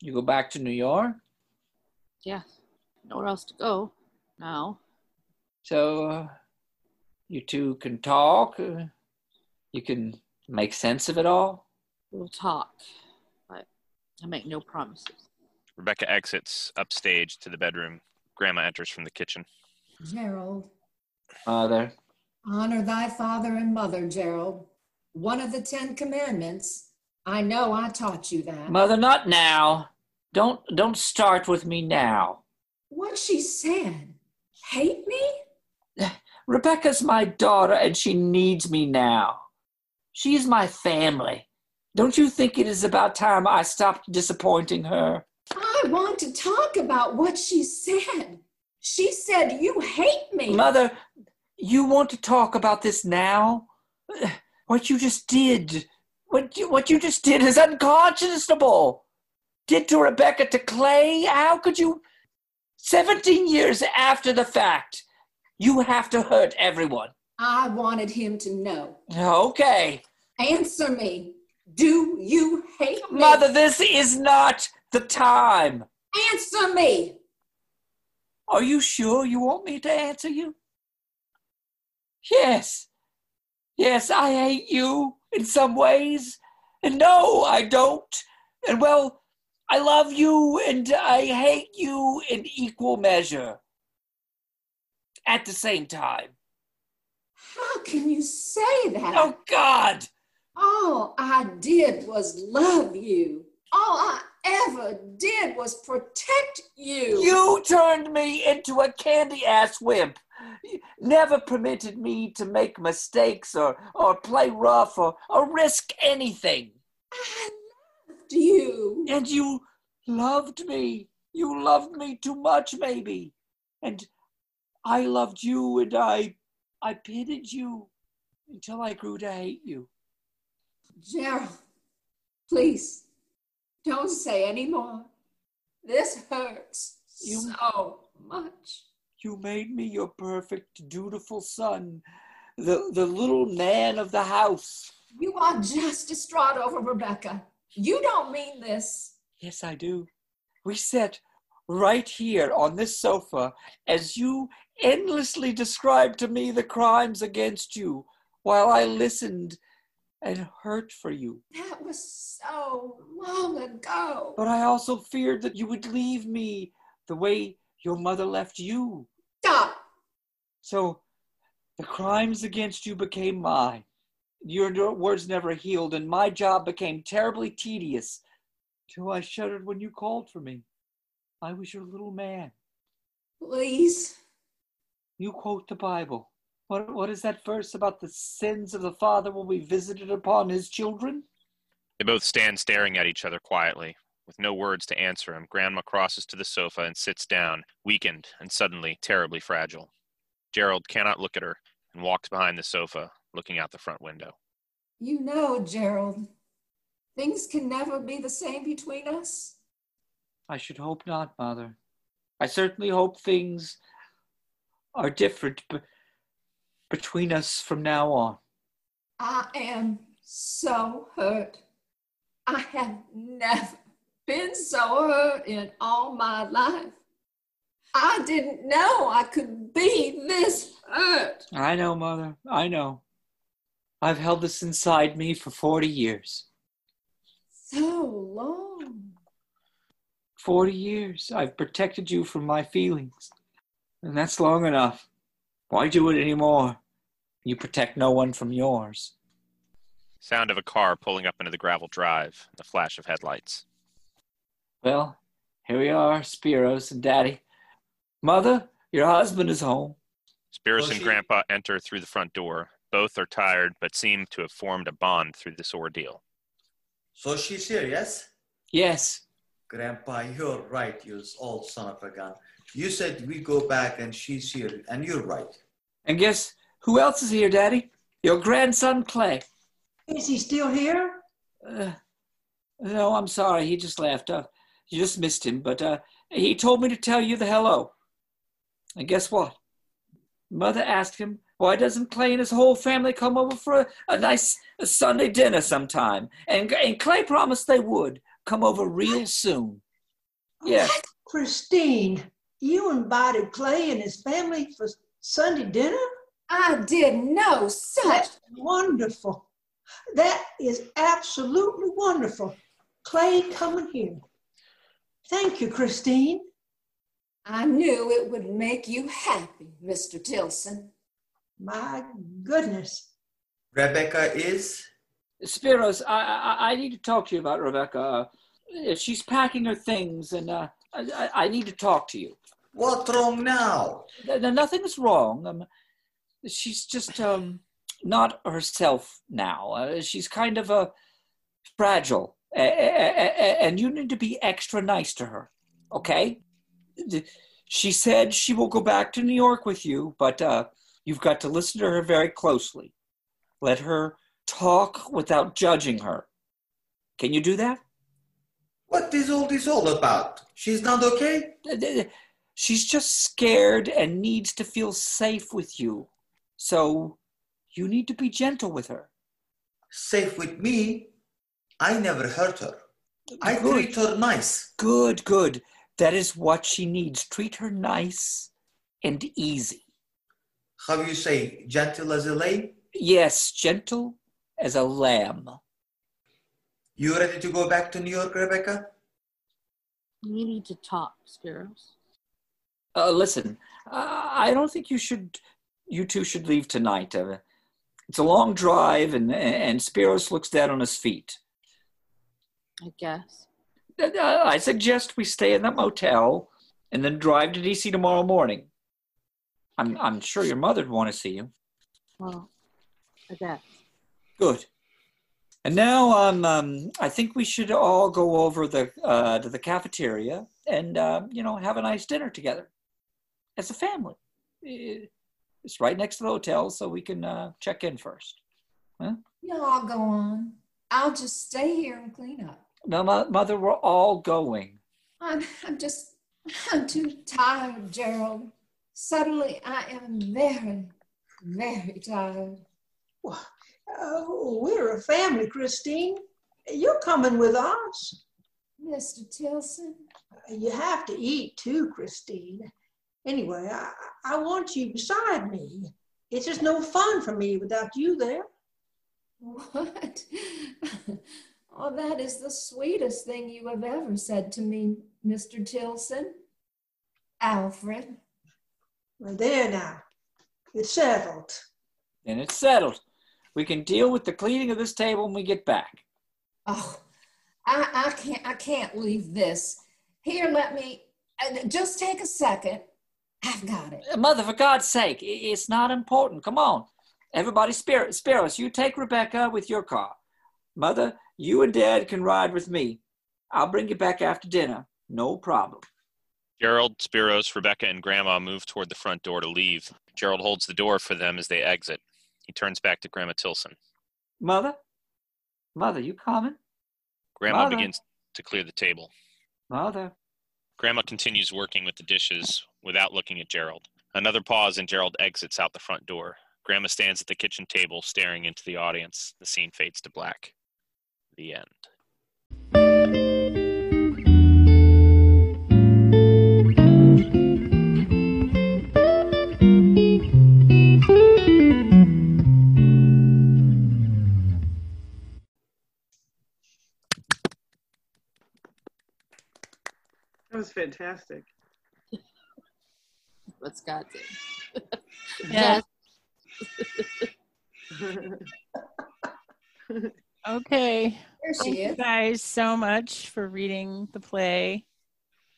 you go back to New York? Yeah. Nowhere else to go now. So, uh, you two can talk? Uh, you can make sense of it all? We'll talk, but I make no promises. Rebecca exits upstage to the bedroom. Grandma enters from the kitchen. Gerald, Mother. honor thy father and mother, Gerald. One of the Ten Commandments. I know I taught you that. Mother, not now. Don't don't start with me now. What she said. Hate me? Rebecca's my daughter and she needs me now. She is my family. Don't you think it is about time I stopped disappointing her? I want to talk about what she said. She said you hate me. Mother, you want to talk about this now? What you just did, what you, what you just did is unconscionable. Did to Rebecca to Clay? How could you? 17 years after the fact, you have to hurt everyone. I wanted him to know. Okay. Answer me. Do you hate me? Mother, this is not the time. Answer me. Are you sure you want me to answer you? Yes. Yes, I hate you in some ways. And no, I don't. And well, I love you and I hate you in equal measure. At the same time. How can you say that? Oh, God. All I did was love you. All I ever did was protect you. You turned me into a candy ass wimp. You Never permitted me to make mistakes or, or play rough or, or risk anything. I loved you. And you loved me. You loved me too much, maybe. And I loved you and I I pitied you until I grew to hate you. Gerald, please don't say any more. This hurts You- so much. You made me your perfect, dutiful son, the, the little man of the house. You are just distraught over Rebecca. You don't mean this. Yes, I do. We sat right here on this sofa as you endlessly described to me the crimes against you while I listened and hurt for you. That was so long ago. But I also feared that you would leave me the way your mother left you. Stop. So the crimes against you became mine. Your words never healed, and my job became terribly tedious till I shuddered when you called for me. I was your little man. Please. You quote the Bible. What, what is that verse about the sins of the father will be visited upon his children? They both stand staring at each other quietly. With no words to answer him, Grandma crosses to the sofa and sits down, weakened and suddenly terribly fragile. Gerald cannot look at her and walks behind the sofa, looking out the front window. You know, Gerald, things can never be the same between us. I should hope not, Mother. I certainly hope things are different b- between us from now on. I am so hurt. I have never been so hurt in all my life. I didn't know I could be this hurt. I know, Mother. I know. I've held this inside me for 40 years. So long. 40 years. I've protected you from my feelings. And that's long enough. Why do it anymore? You protect no one from yours. Sound of a car pulling up into the gravel drive, the flash of headlights. Well, here we are, Spiros and Daddy. Mother, your husband is home. Spiros Oh, and she- Grandpa enter through the front door. Both are tired, but seem to have formed a bond through this ordeal. So she's here, yes? Yes. Grandpa, you're right, you old son of a gun. You said we go back and she's here, and you're right. And guess who else is here, Daddy? Your grandson, Clay. Is he still here? Uh, no, I'm sorry. He just left. Uh, you just missed him. But uh, he told me to tell you the hello. And guess what? Mother asked him, why doesn't Clay and his whole family come over for a, a nice Sunday dinner sometime? And, and Clay promised they would come over real soon. Yeah. Christine, you invited Clay and his family for Sunday dinner? I didn't know such. That's wonderful. That is absolutely wonderful. Clay coming here. Thank you, Christine. I knew it would make you happy, Mr. Tilson. My goodness. Rebecca is? Spiros, I, I, I need to talk to you about Rebecca. Uh, she's packing her things, and uh, I, I- I need to talk to you. What's wrong now? Th- th- Nothing is wrong. Um, she's just um, not herself now. Uh, she's kind of uh, fragile, a- a- a- a- and you need to be extra nice to her. Okay? She said she will go back to New York with you, but uh, you've got to listen to her very closely. Let her talk without judging her. Can you do that? What is all this all about? She's not okay? Th- th- She's just scared and needs to feel safe with you. So you need to be gentle with her. Safe with me? I never hurt her. I Good. treat her nice. Good, good. That is what she needs. Treat her nice and easy. How do you say, gentle as a lamb? Yes, gentle as a lamb. You ready to go back to New York, Rebecca? We need to talk, Spiros. Uh, listen, I I don't think you should. You two should leave tonight. Uh, it's a long drive, and and Spiros looks dead on his feet. I guess. Uh, I suggest we stay in that motel and then drive to DC tomorrow morning. I'm I'm sure your mother'd want to see you. Well, I guess. Good. And now um, um, I think we should all go over the uh, to the cafeteria and uh, you know have a nice dinner together as a family. It's right next to the hotel, so we can uh, check in first. Huh? No, I'll go on. I'll just stay here and clean up. No, mo- mother, we're all going. I'm, I'm just, I'm too tired, Gerald. Suddenly, I am very, very tired. Oh, we're a family, Christine. You're coming with us. Mr. Tilson, You have to eat too, Christine. Anyway, I, I want you beside me. It's just no fun for me without you there. what? oh, that is the sweetest thing you have ever said to me, Mr. Tilson. Alfred. Well, there now. It's settled. And it's settled. We can deal with the cleaning of this table when we get back. Oh, I, I can't, I can't leave this. Here, let me, uh, just take a second. I've got it. Uh, Mother, for God's sake, it's not important. Come on. Everybody, spare, spare us. You take Rebecca with your car. Mother, you and Dad can ride with me. I'll bring you back after dinner. No problem. Gerald, Spiros, Rebecca, and Grandma move toward the front door to leave. Gerald holds the door for them as they exit. He turns back to Grandma Tilson. Mother? Mother, you coming? Grandma Mother. begins to clear the table. Mother? Grandma continues working with the dishes without looking at Gerald. Another pause, and Gerald exits out the front door. Grandma stands at the kitchen table, staring into the audience. The scene fades to black. The end. That was fantastic. What Scott did. Yes. Okay. There Thank she you guys so much for reading the play.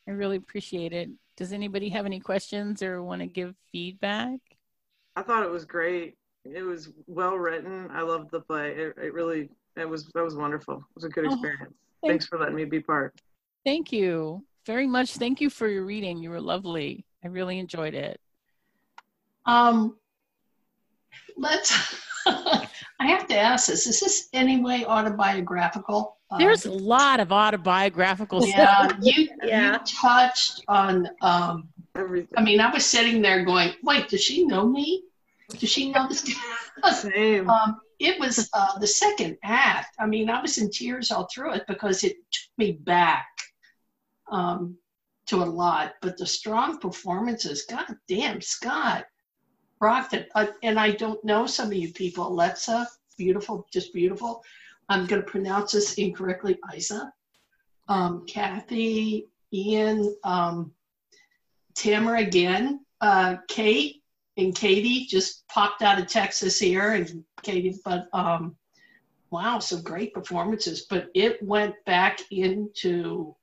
I really appreciate it. Does anybody have any questions or want to give feedback? I thought it was great. It was well written. I loved the play. It, it really, it was, that was wonderful. It was a good Oh, experience. thank Thanks for letting me be part. Thank you very much. Thank you for your reading. You were lovely. I really enjoyed it. Um, let's, I have to ask this, is this any way autobiographical? Um, There's a lot of autobiographical Yeah, stuff. you, you touched on, um, I mean, I was sitting there going, wait, does she know me? Does she know this? Same. Um, it was uh, the second act. I mean, I was in tears all through it because it took me back um, to a lot. But the strong performances, god damn, Scott it. Uh, and I don't know some of you people. Alexa, beautiful, just beautiful. I'm going to pronounce this incorrectly. Isa, um, Kathy, Ian, um, Tamara again, uh, Kate, and Katie just popped out of Texas here, and Katie, but um, wow, some great performances. But it went back into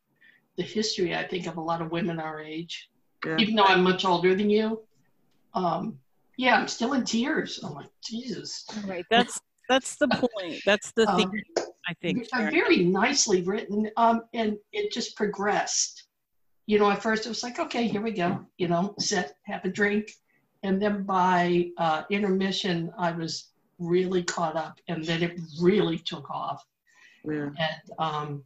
the history, I think, of a lot of women our age. Yeah. Even though I'm much older than you, um, yeah, I'm still in tears. I'm like, Jesus. Right. That's that's the point. That's the Um, thing. I think. Very nicely written, um, and it just progressed. You know, at first it was like, okay, here we go. You know, sit, have a drink, and then by uh, intermission, I was really caught up, and then it really took off. Yeah. And um,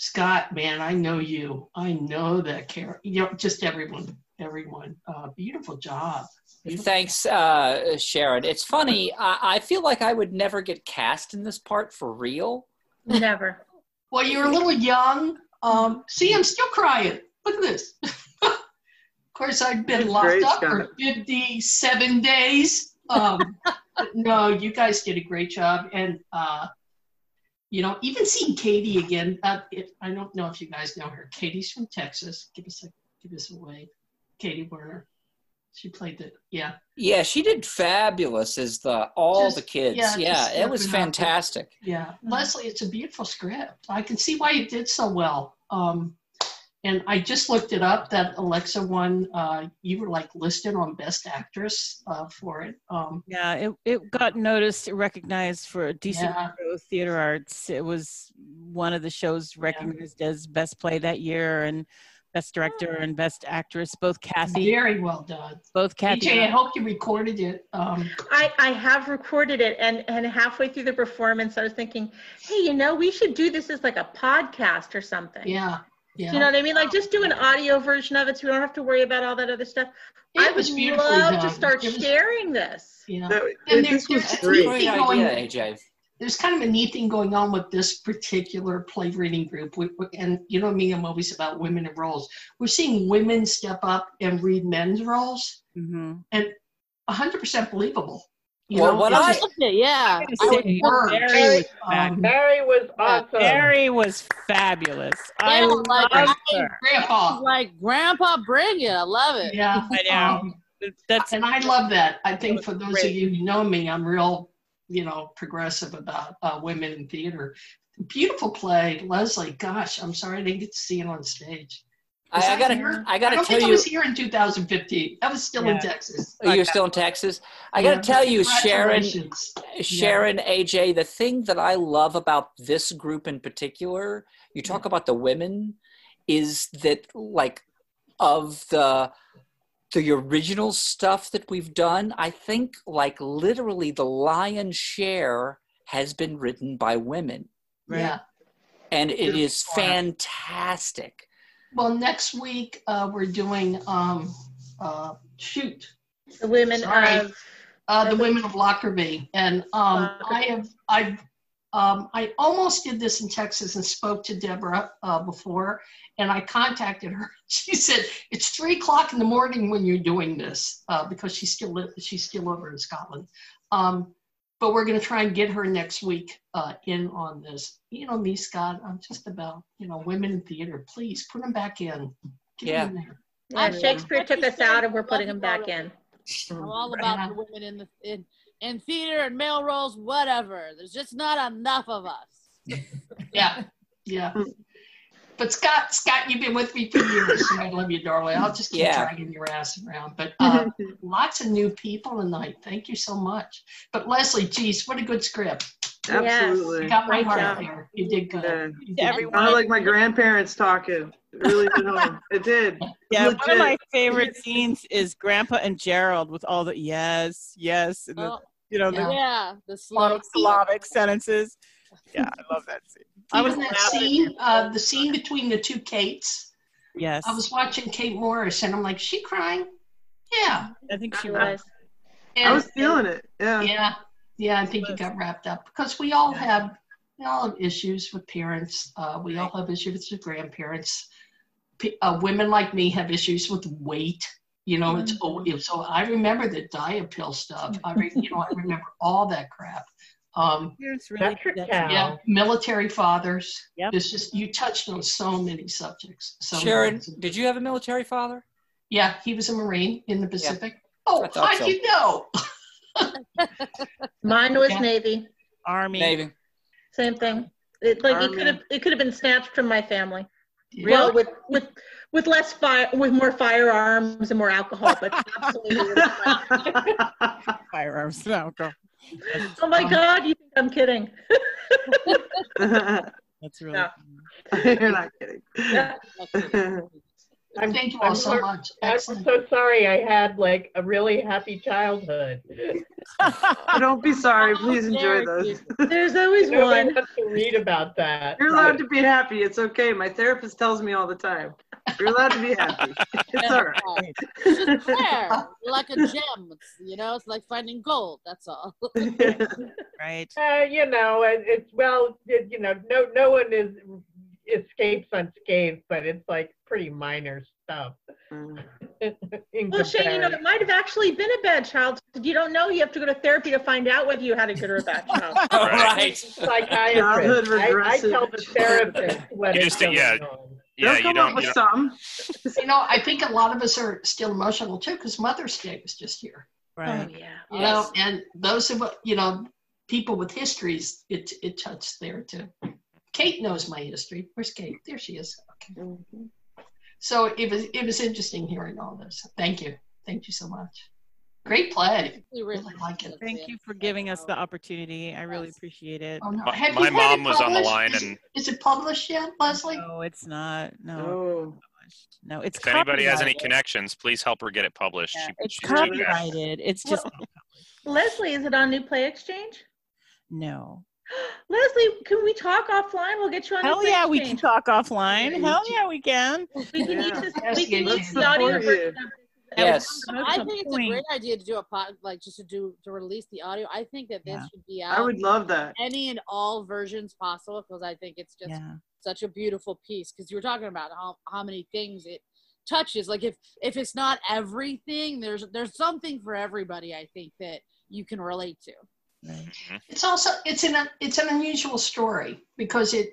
Scott, man, I know you. I know that care. You know, just everyone, everyone. Uh, beautiful job. Thanks, uh, Sharon. It's funny. I, I feel like I would never get cast in this part for real. Never. Well, you're a little young. Um, see, I'm still crying. Look at this. of course, I've been That's locked great, up Scott. for 57 days. Um, no, you guys did a great job. And, uh, you know, even seeing Katie again, uh, it, I don't know if you guys know her. Katie's from Texas. Give us a, give us a wave. Katie Werner. She played the, yeah. Yeah, she did fabulous as the all Just- the kids. yeah, Yeah, it was looking up. fantastic. Yeah, Leslie, it's a beautiful script. I can see why you did so well. Um, and I just looked it up. That Alexa won. uh, you were like listed on Best Actress uh, for it. Um, Yeah, it, it got noticed, recognized for a decent Yeah. Growth theater arts. It was one of the shows recognized as best play that year and best director and best actress. Both Kathy, very well done. both Kathy. AJ, I hope you recorded it. Um, I, I have recorded it and, and halfway through the performance, I was thinking, hey, you know, we should do this as like a podcast or something. yeah, yeah. You know what I mean? Like just do an audio version of it so we don't have to worry about all that other stuff. It I was would love done. to start was- sharing this. Yeah. That- And it- there's, this was there's a neat thing going. AJ. there's kind of a neat thing going on with this particular play reading group. We, we- and you know me, I'm always about women in roles. We're seeing women step up and read men's roles, hmm and 100% believable. You Well, know, what It's I- just- Yeah. it say, works. Mary was Um, Mary was awesome. Mary was fabulous. I Yeah, love like, her. Grandpa. like Grandpa, bring it. I love it. Yeah. I know. um, That's and I love that. I think for those Great. of you who know me, I'm real, you know, progressive about uh, women in theater. Beautiful play, Leslie. Gosh, I'm sorry I didn't get to see it on stage. Was I, I gotta, here? I gotta don't tell think I was here in 2015. I was still in Texas. Oh, you're still in Texas. I gotta Yeah, tell you, Sharon, congratulations. Sharon, AJ, the thing that I love about this group in particular, you talk about the women, is that like of the the original stuff that we've done, I think like literally the lion's share has been written by women. Yeah. And it Beautiful is form. fantastic. Well, next week uh, we're doing um, uh, shoot. The women Sorry. of uh, the women of Lockerbie, and um, I have I've um, I almost did this in Texas and spoke to Deborah uh, before, and I contacted her. She said it's three o'clock in the morning when you're doing this uh, because she's still li- she's still over in Scotland. Um, but we're going to try and get her next week uh, in on this. You know me, Scott. I'm just about you know women in theater. Please put them back in. Get 'em Yeah. in there. yeah, Shakespeare took us out and we're putting them back in. I'm all about the women in the in, in theater and male roles, whatever. There's just not enough of us. Yeah, yeah. But Scott, Scott, you've been with me for years, and I love you, darling. I'll just keep Yeah. dragging your ass around. But uh, lots of new people tonight. Thank you so much. But Leslie, geez, what a good script. Absolutely. You got my Great heart job. there. You did good. You did Everyone. I like my grandparents talking. It really did. It did. Yeah, one of my favorite scenes is Grandpa and Gerald with all the yes, yes, and the, Oh, you know, yeah. the Yeah, the long slow syllabic sentences. Yeah, I love that scene. I was Even that scene, uh, the scene between the two Kates. Yes. I was watching Kate Morris, and I'm like, she crying? Yeah. I think she was. I was feeling it. Yeah. Yeah. Yeah, I think you got wrapped up because we all have we all have issues with parents. Uh, we all have issues with grandparents. P- uh, women like me have issues with weight. You know, it's oh, Mm-hmm. so I remember the diet pill stuff. I re, you know I remember all that crap. Um, Here's really yeah, military fathers. Yep. It's just you touched on so many subjects. So Sharon, many. did you have a military father? Yeah, he was a Marine in the Pacific. Oh, I thought how'd so. you know? Mine was Yeah. Navy. Army. Navy. Same thing. It, like it could have it could have been snatched from my family. Really? Well, with with with less fire, with more firearms and more alcohol, but absolutely. Firearms and alcohol. Oh my um, God! You think I'm kidding? That's really. You're not kidding. I'm, Thank you all I'm so sor- much. I'm so sorry I had like a really happy childhood. Don't be sorry. Please enjoy those. There's always Nobody one. wants to read about that. You're allowed to be happy. It's okay. My therapist tells me all the time. You're allowed to be happy. It's all right. It's just there, like a gem. It's, you know, it's like finding gold. That's all. right. Uh, you know, it, it's well, it, you know, no, no one is escapes unscathed, but it's like pretty minor stuff. In Well, Shane, you know, it might have actually been a bad childhood. You don't know. You have to go to therapy to find out whether you had a good or a bad childhood. right. Psychiatrist. I, I tell the therapist what You is just going yeah, on. Yeah. They'll You come don't. up with You don't some. You know, I think a lot of us are still emotional too because Mother's Day was just here. Right. Oh, yeah. You know, and those of you know people with histories, it it touched there too. Kate knows my history. Where's Kate? There she is. Okay. Mm-hmm. So it was it was interesting hearing all this. Thank you, thank you so much. Great play. We really like it. Thank you for giving us the opportunity. I really appreciate it. Oh, no. My- Have my mom it was on the line Is, and- is it published yet, Leslie? No, it's not. No. Oh. No, it's if anybody has any connections, please help her get it published. Yeah, She- it's she's doing that. copyrighted. It's just Leslie, is it on New Play Exchange? no. Leslie, can we talk offline? We'll get you on. New Hell Play yeah, we can talk offline. Hell yeah, we can. We can Yeah. use this. We can yes, use the audio Support version. You. of this. Yes. I think it's a great idea to do a pod, like just to do to release the audio. I think that this Yeah. should be out I would love that. any and all versions possible because I think it's just Yeah. such a beautiful piece. Because you were talking about how how many things it touches. Like if if it's not everything, there's there's something for everybody. I think that you can relate to. It's also it's an it's an unusual story because it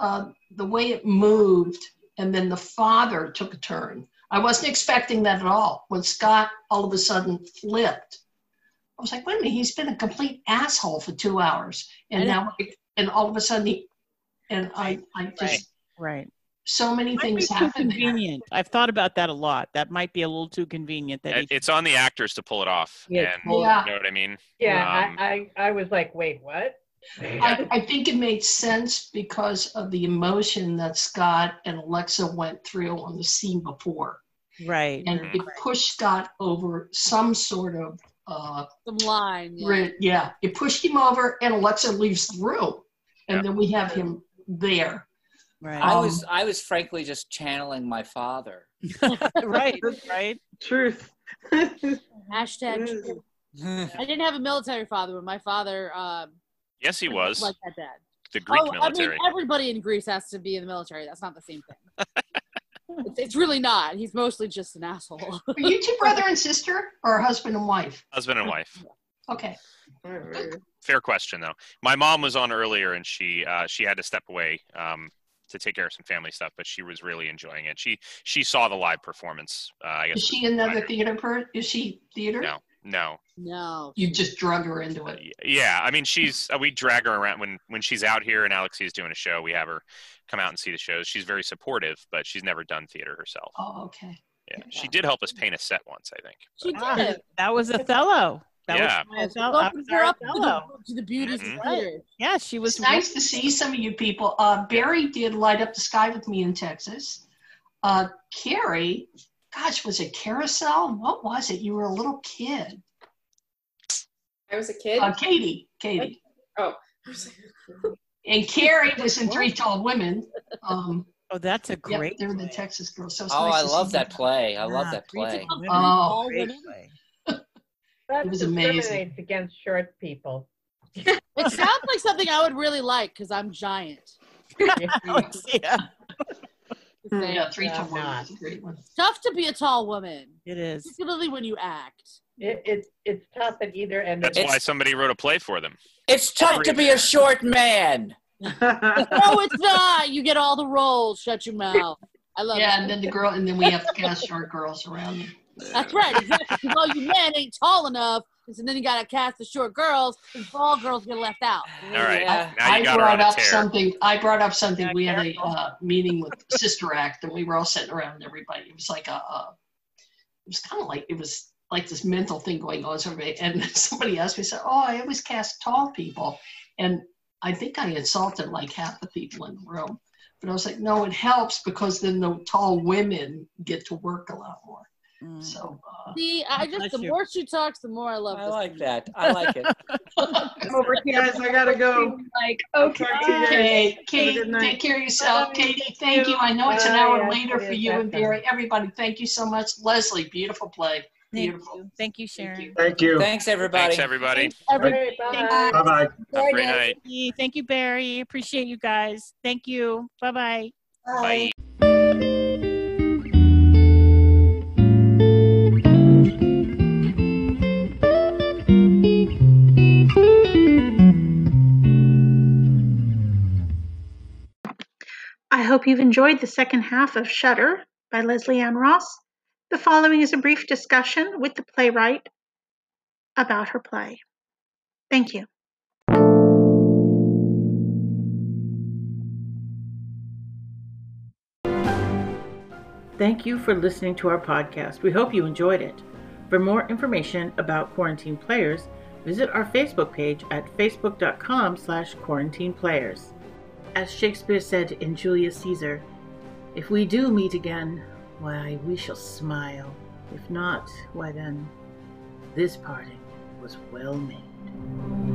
uh, the way it moved and then the father took a turn. I wasn't expecting that at all. When Scott all of a sudden flipped, I was like, wait a minute, he's been a complete asshole for two hours, and now and all of a sudden he and I I just Right. Right. so many Might things too happen. there. convenient. I've thought about that a lot. That might be a little too convenient. That It- It's on the actors to pull it off. Yeah, and Yeah. you know what I mean. Yeah, Um, I, I, I was like, wait, what? I, I think it made sense because of the emotion that Scott and Alexa went through on the scene before. Right. and it pushed Scott over some sort of uh, Some line. Yeah. ri- yeah. It pushed him over, and Alexa leaves the room, and then we have him there. Right. I Um, was I was frankly just channeling my father. right. Right. Truth. Hashtag. true. I didn't have a military father, but my father um, Yes, he was like that dad. the Greek oh, military. I mean, everybody in Greece has to be in the military. That's not the same thing. It's, it's really not. He's mostly just an asshole. Are you two brother and sister, or husband and wife? Husband and wife. Okay. Fair question though. My mom was on earlier, and she uh, she had to step away um, to take care of some family stuff, but she was really enjoying it. She she saw the live performance. Uh, I guess Is she another theater person? Is she theater? No, No. No. You just drug her into it. Yeah, I mean, she's uh, we drag her around when when she's out here and Alexi's doing a show. We have her come out and see the shows. She's very supportive, but she's never done theater herself. Oh, okay. Yeah, she did help us paint a set once, I think. She Ah, did. that was Othello. That Yeah. was my Othello. that Opened was her our up to the, Othello. to the beauties of theater. Yeah, she was. It's nice to see some of you people. Uh, Barry did light up the sky with me in Texas. Uh, Carrie, gosh, was it Carousel? What was it? You were a little kid. I was a kid. Uh, Katie, Katie. Oh. And Carrie was in Three Tall Women. Um, Oh, that's a yep, great. they were the Texas girls. So Oh, nice I love that play. I love Yeah, that Three Tall play. Women, Oh. great Women. play. It was amazing. against short people. It sounds like something I would really like because I'm giant. yeah. Just saying. Yeah, Three No, Tall I'm Women not. was a great one. Tough to be a tall woman, It is. particularly when you act. It, it, it's tough at either end. That's of why somebody wrote a play for them. It's tough to be a short man. no, it's not. You get all the roles. Shut your mouth. I love Yeah, it. and then the girl, and then we have to cast short girls around them. That's right. Exactly. 'Cause all you men ain't tall enough. And then you got to cast the short girls. And tall girls get left out. All right, Yeah. now you I got her brought on a up tear. something. I brought up something. We had a uh, meeting with Sister Act, and we were all sitting around. Everybody. It was like a. a it was kind of like it was like this mental thing going on. So and somebody asked me, said, "Oh, I always cast tall people," and I think I insulted like half the people in the room. But I was like, no, it helps because then the tall women get to work a lot more. Mm. So uh, See, I just, the you. more she talks, the more I love her. I this like woman. that. I like it. I'm over here. Guys, I gotta go. Like, okay. talk to you guys. Okay, Have a Kate, take care of yourself. Bye. Katie, thank you. I know it's an Bye. hour Yes, later for you and Barry. Everybody, thank you so much. Leslie, beautiful play. Thank Beautiful. you. Thank you, Sharon. Thank you. Thanks, everybody. Thanks, everybody. Every- Okay, bye. Bye bye. Have a great night. Thank you. Thank you, Barry. Appreciate you guys. Thank you. Bye-bye. Bye. I hope you've enjoyed the second half of Shudder by Leslie Ann Ross. The following is a brief discussion with the playwright about her play. Thank you. Thank you for listening to our podcast. We hope you enjoyed it. For more information about Quarantine Players, visit our Facebook page at facebook.com slash quarantineplayers. As Shakespeare said in Julius Caesar, if we do meet again, why, we shall smile. If not, why then, this parting was well made.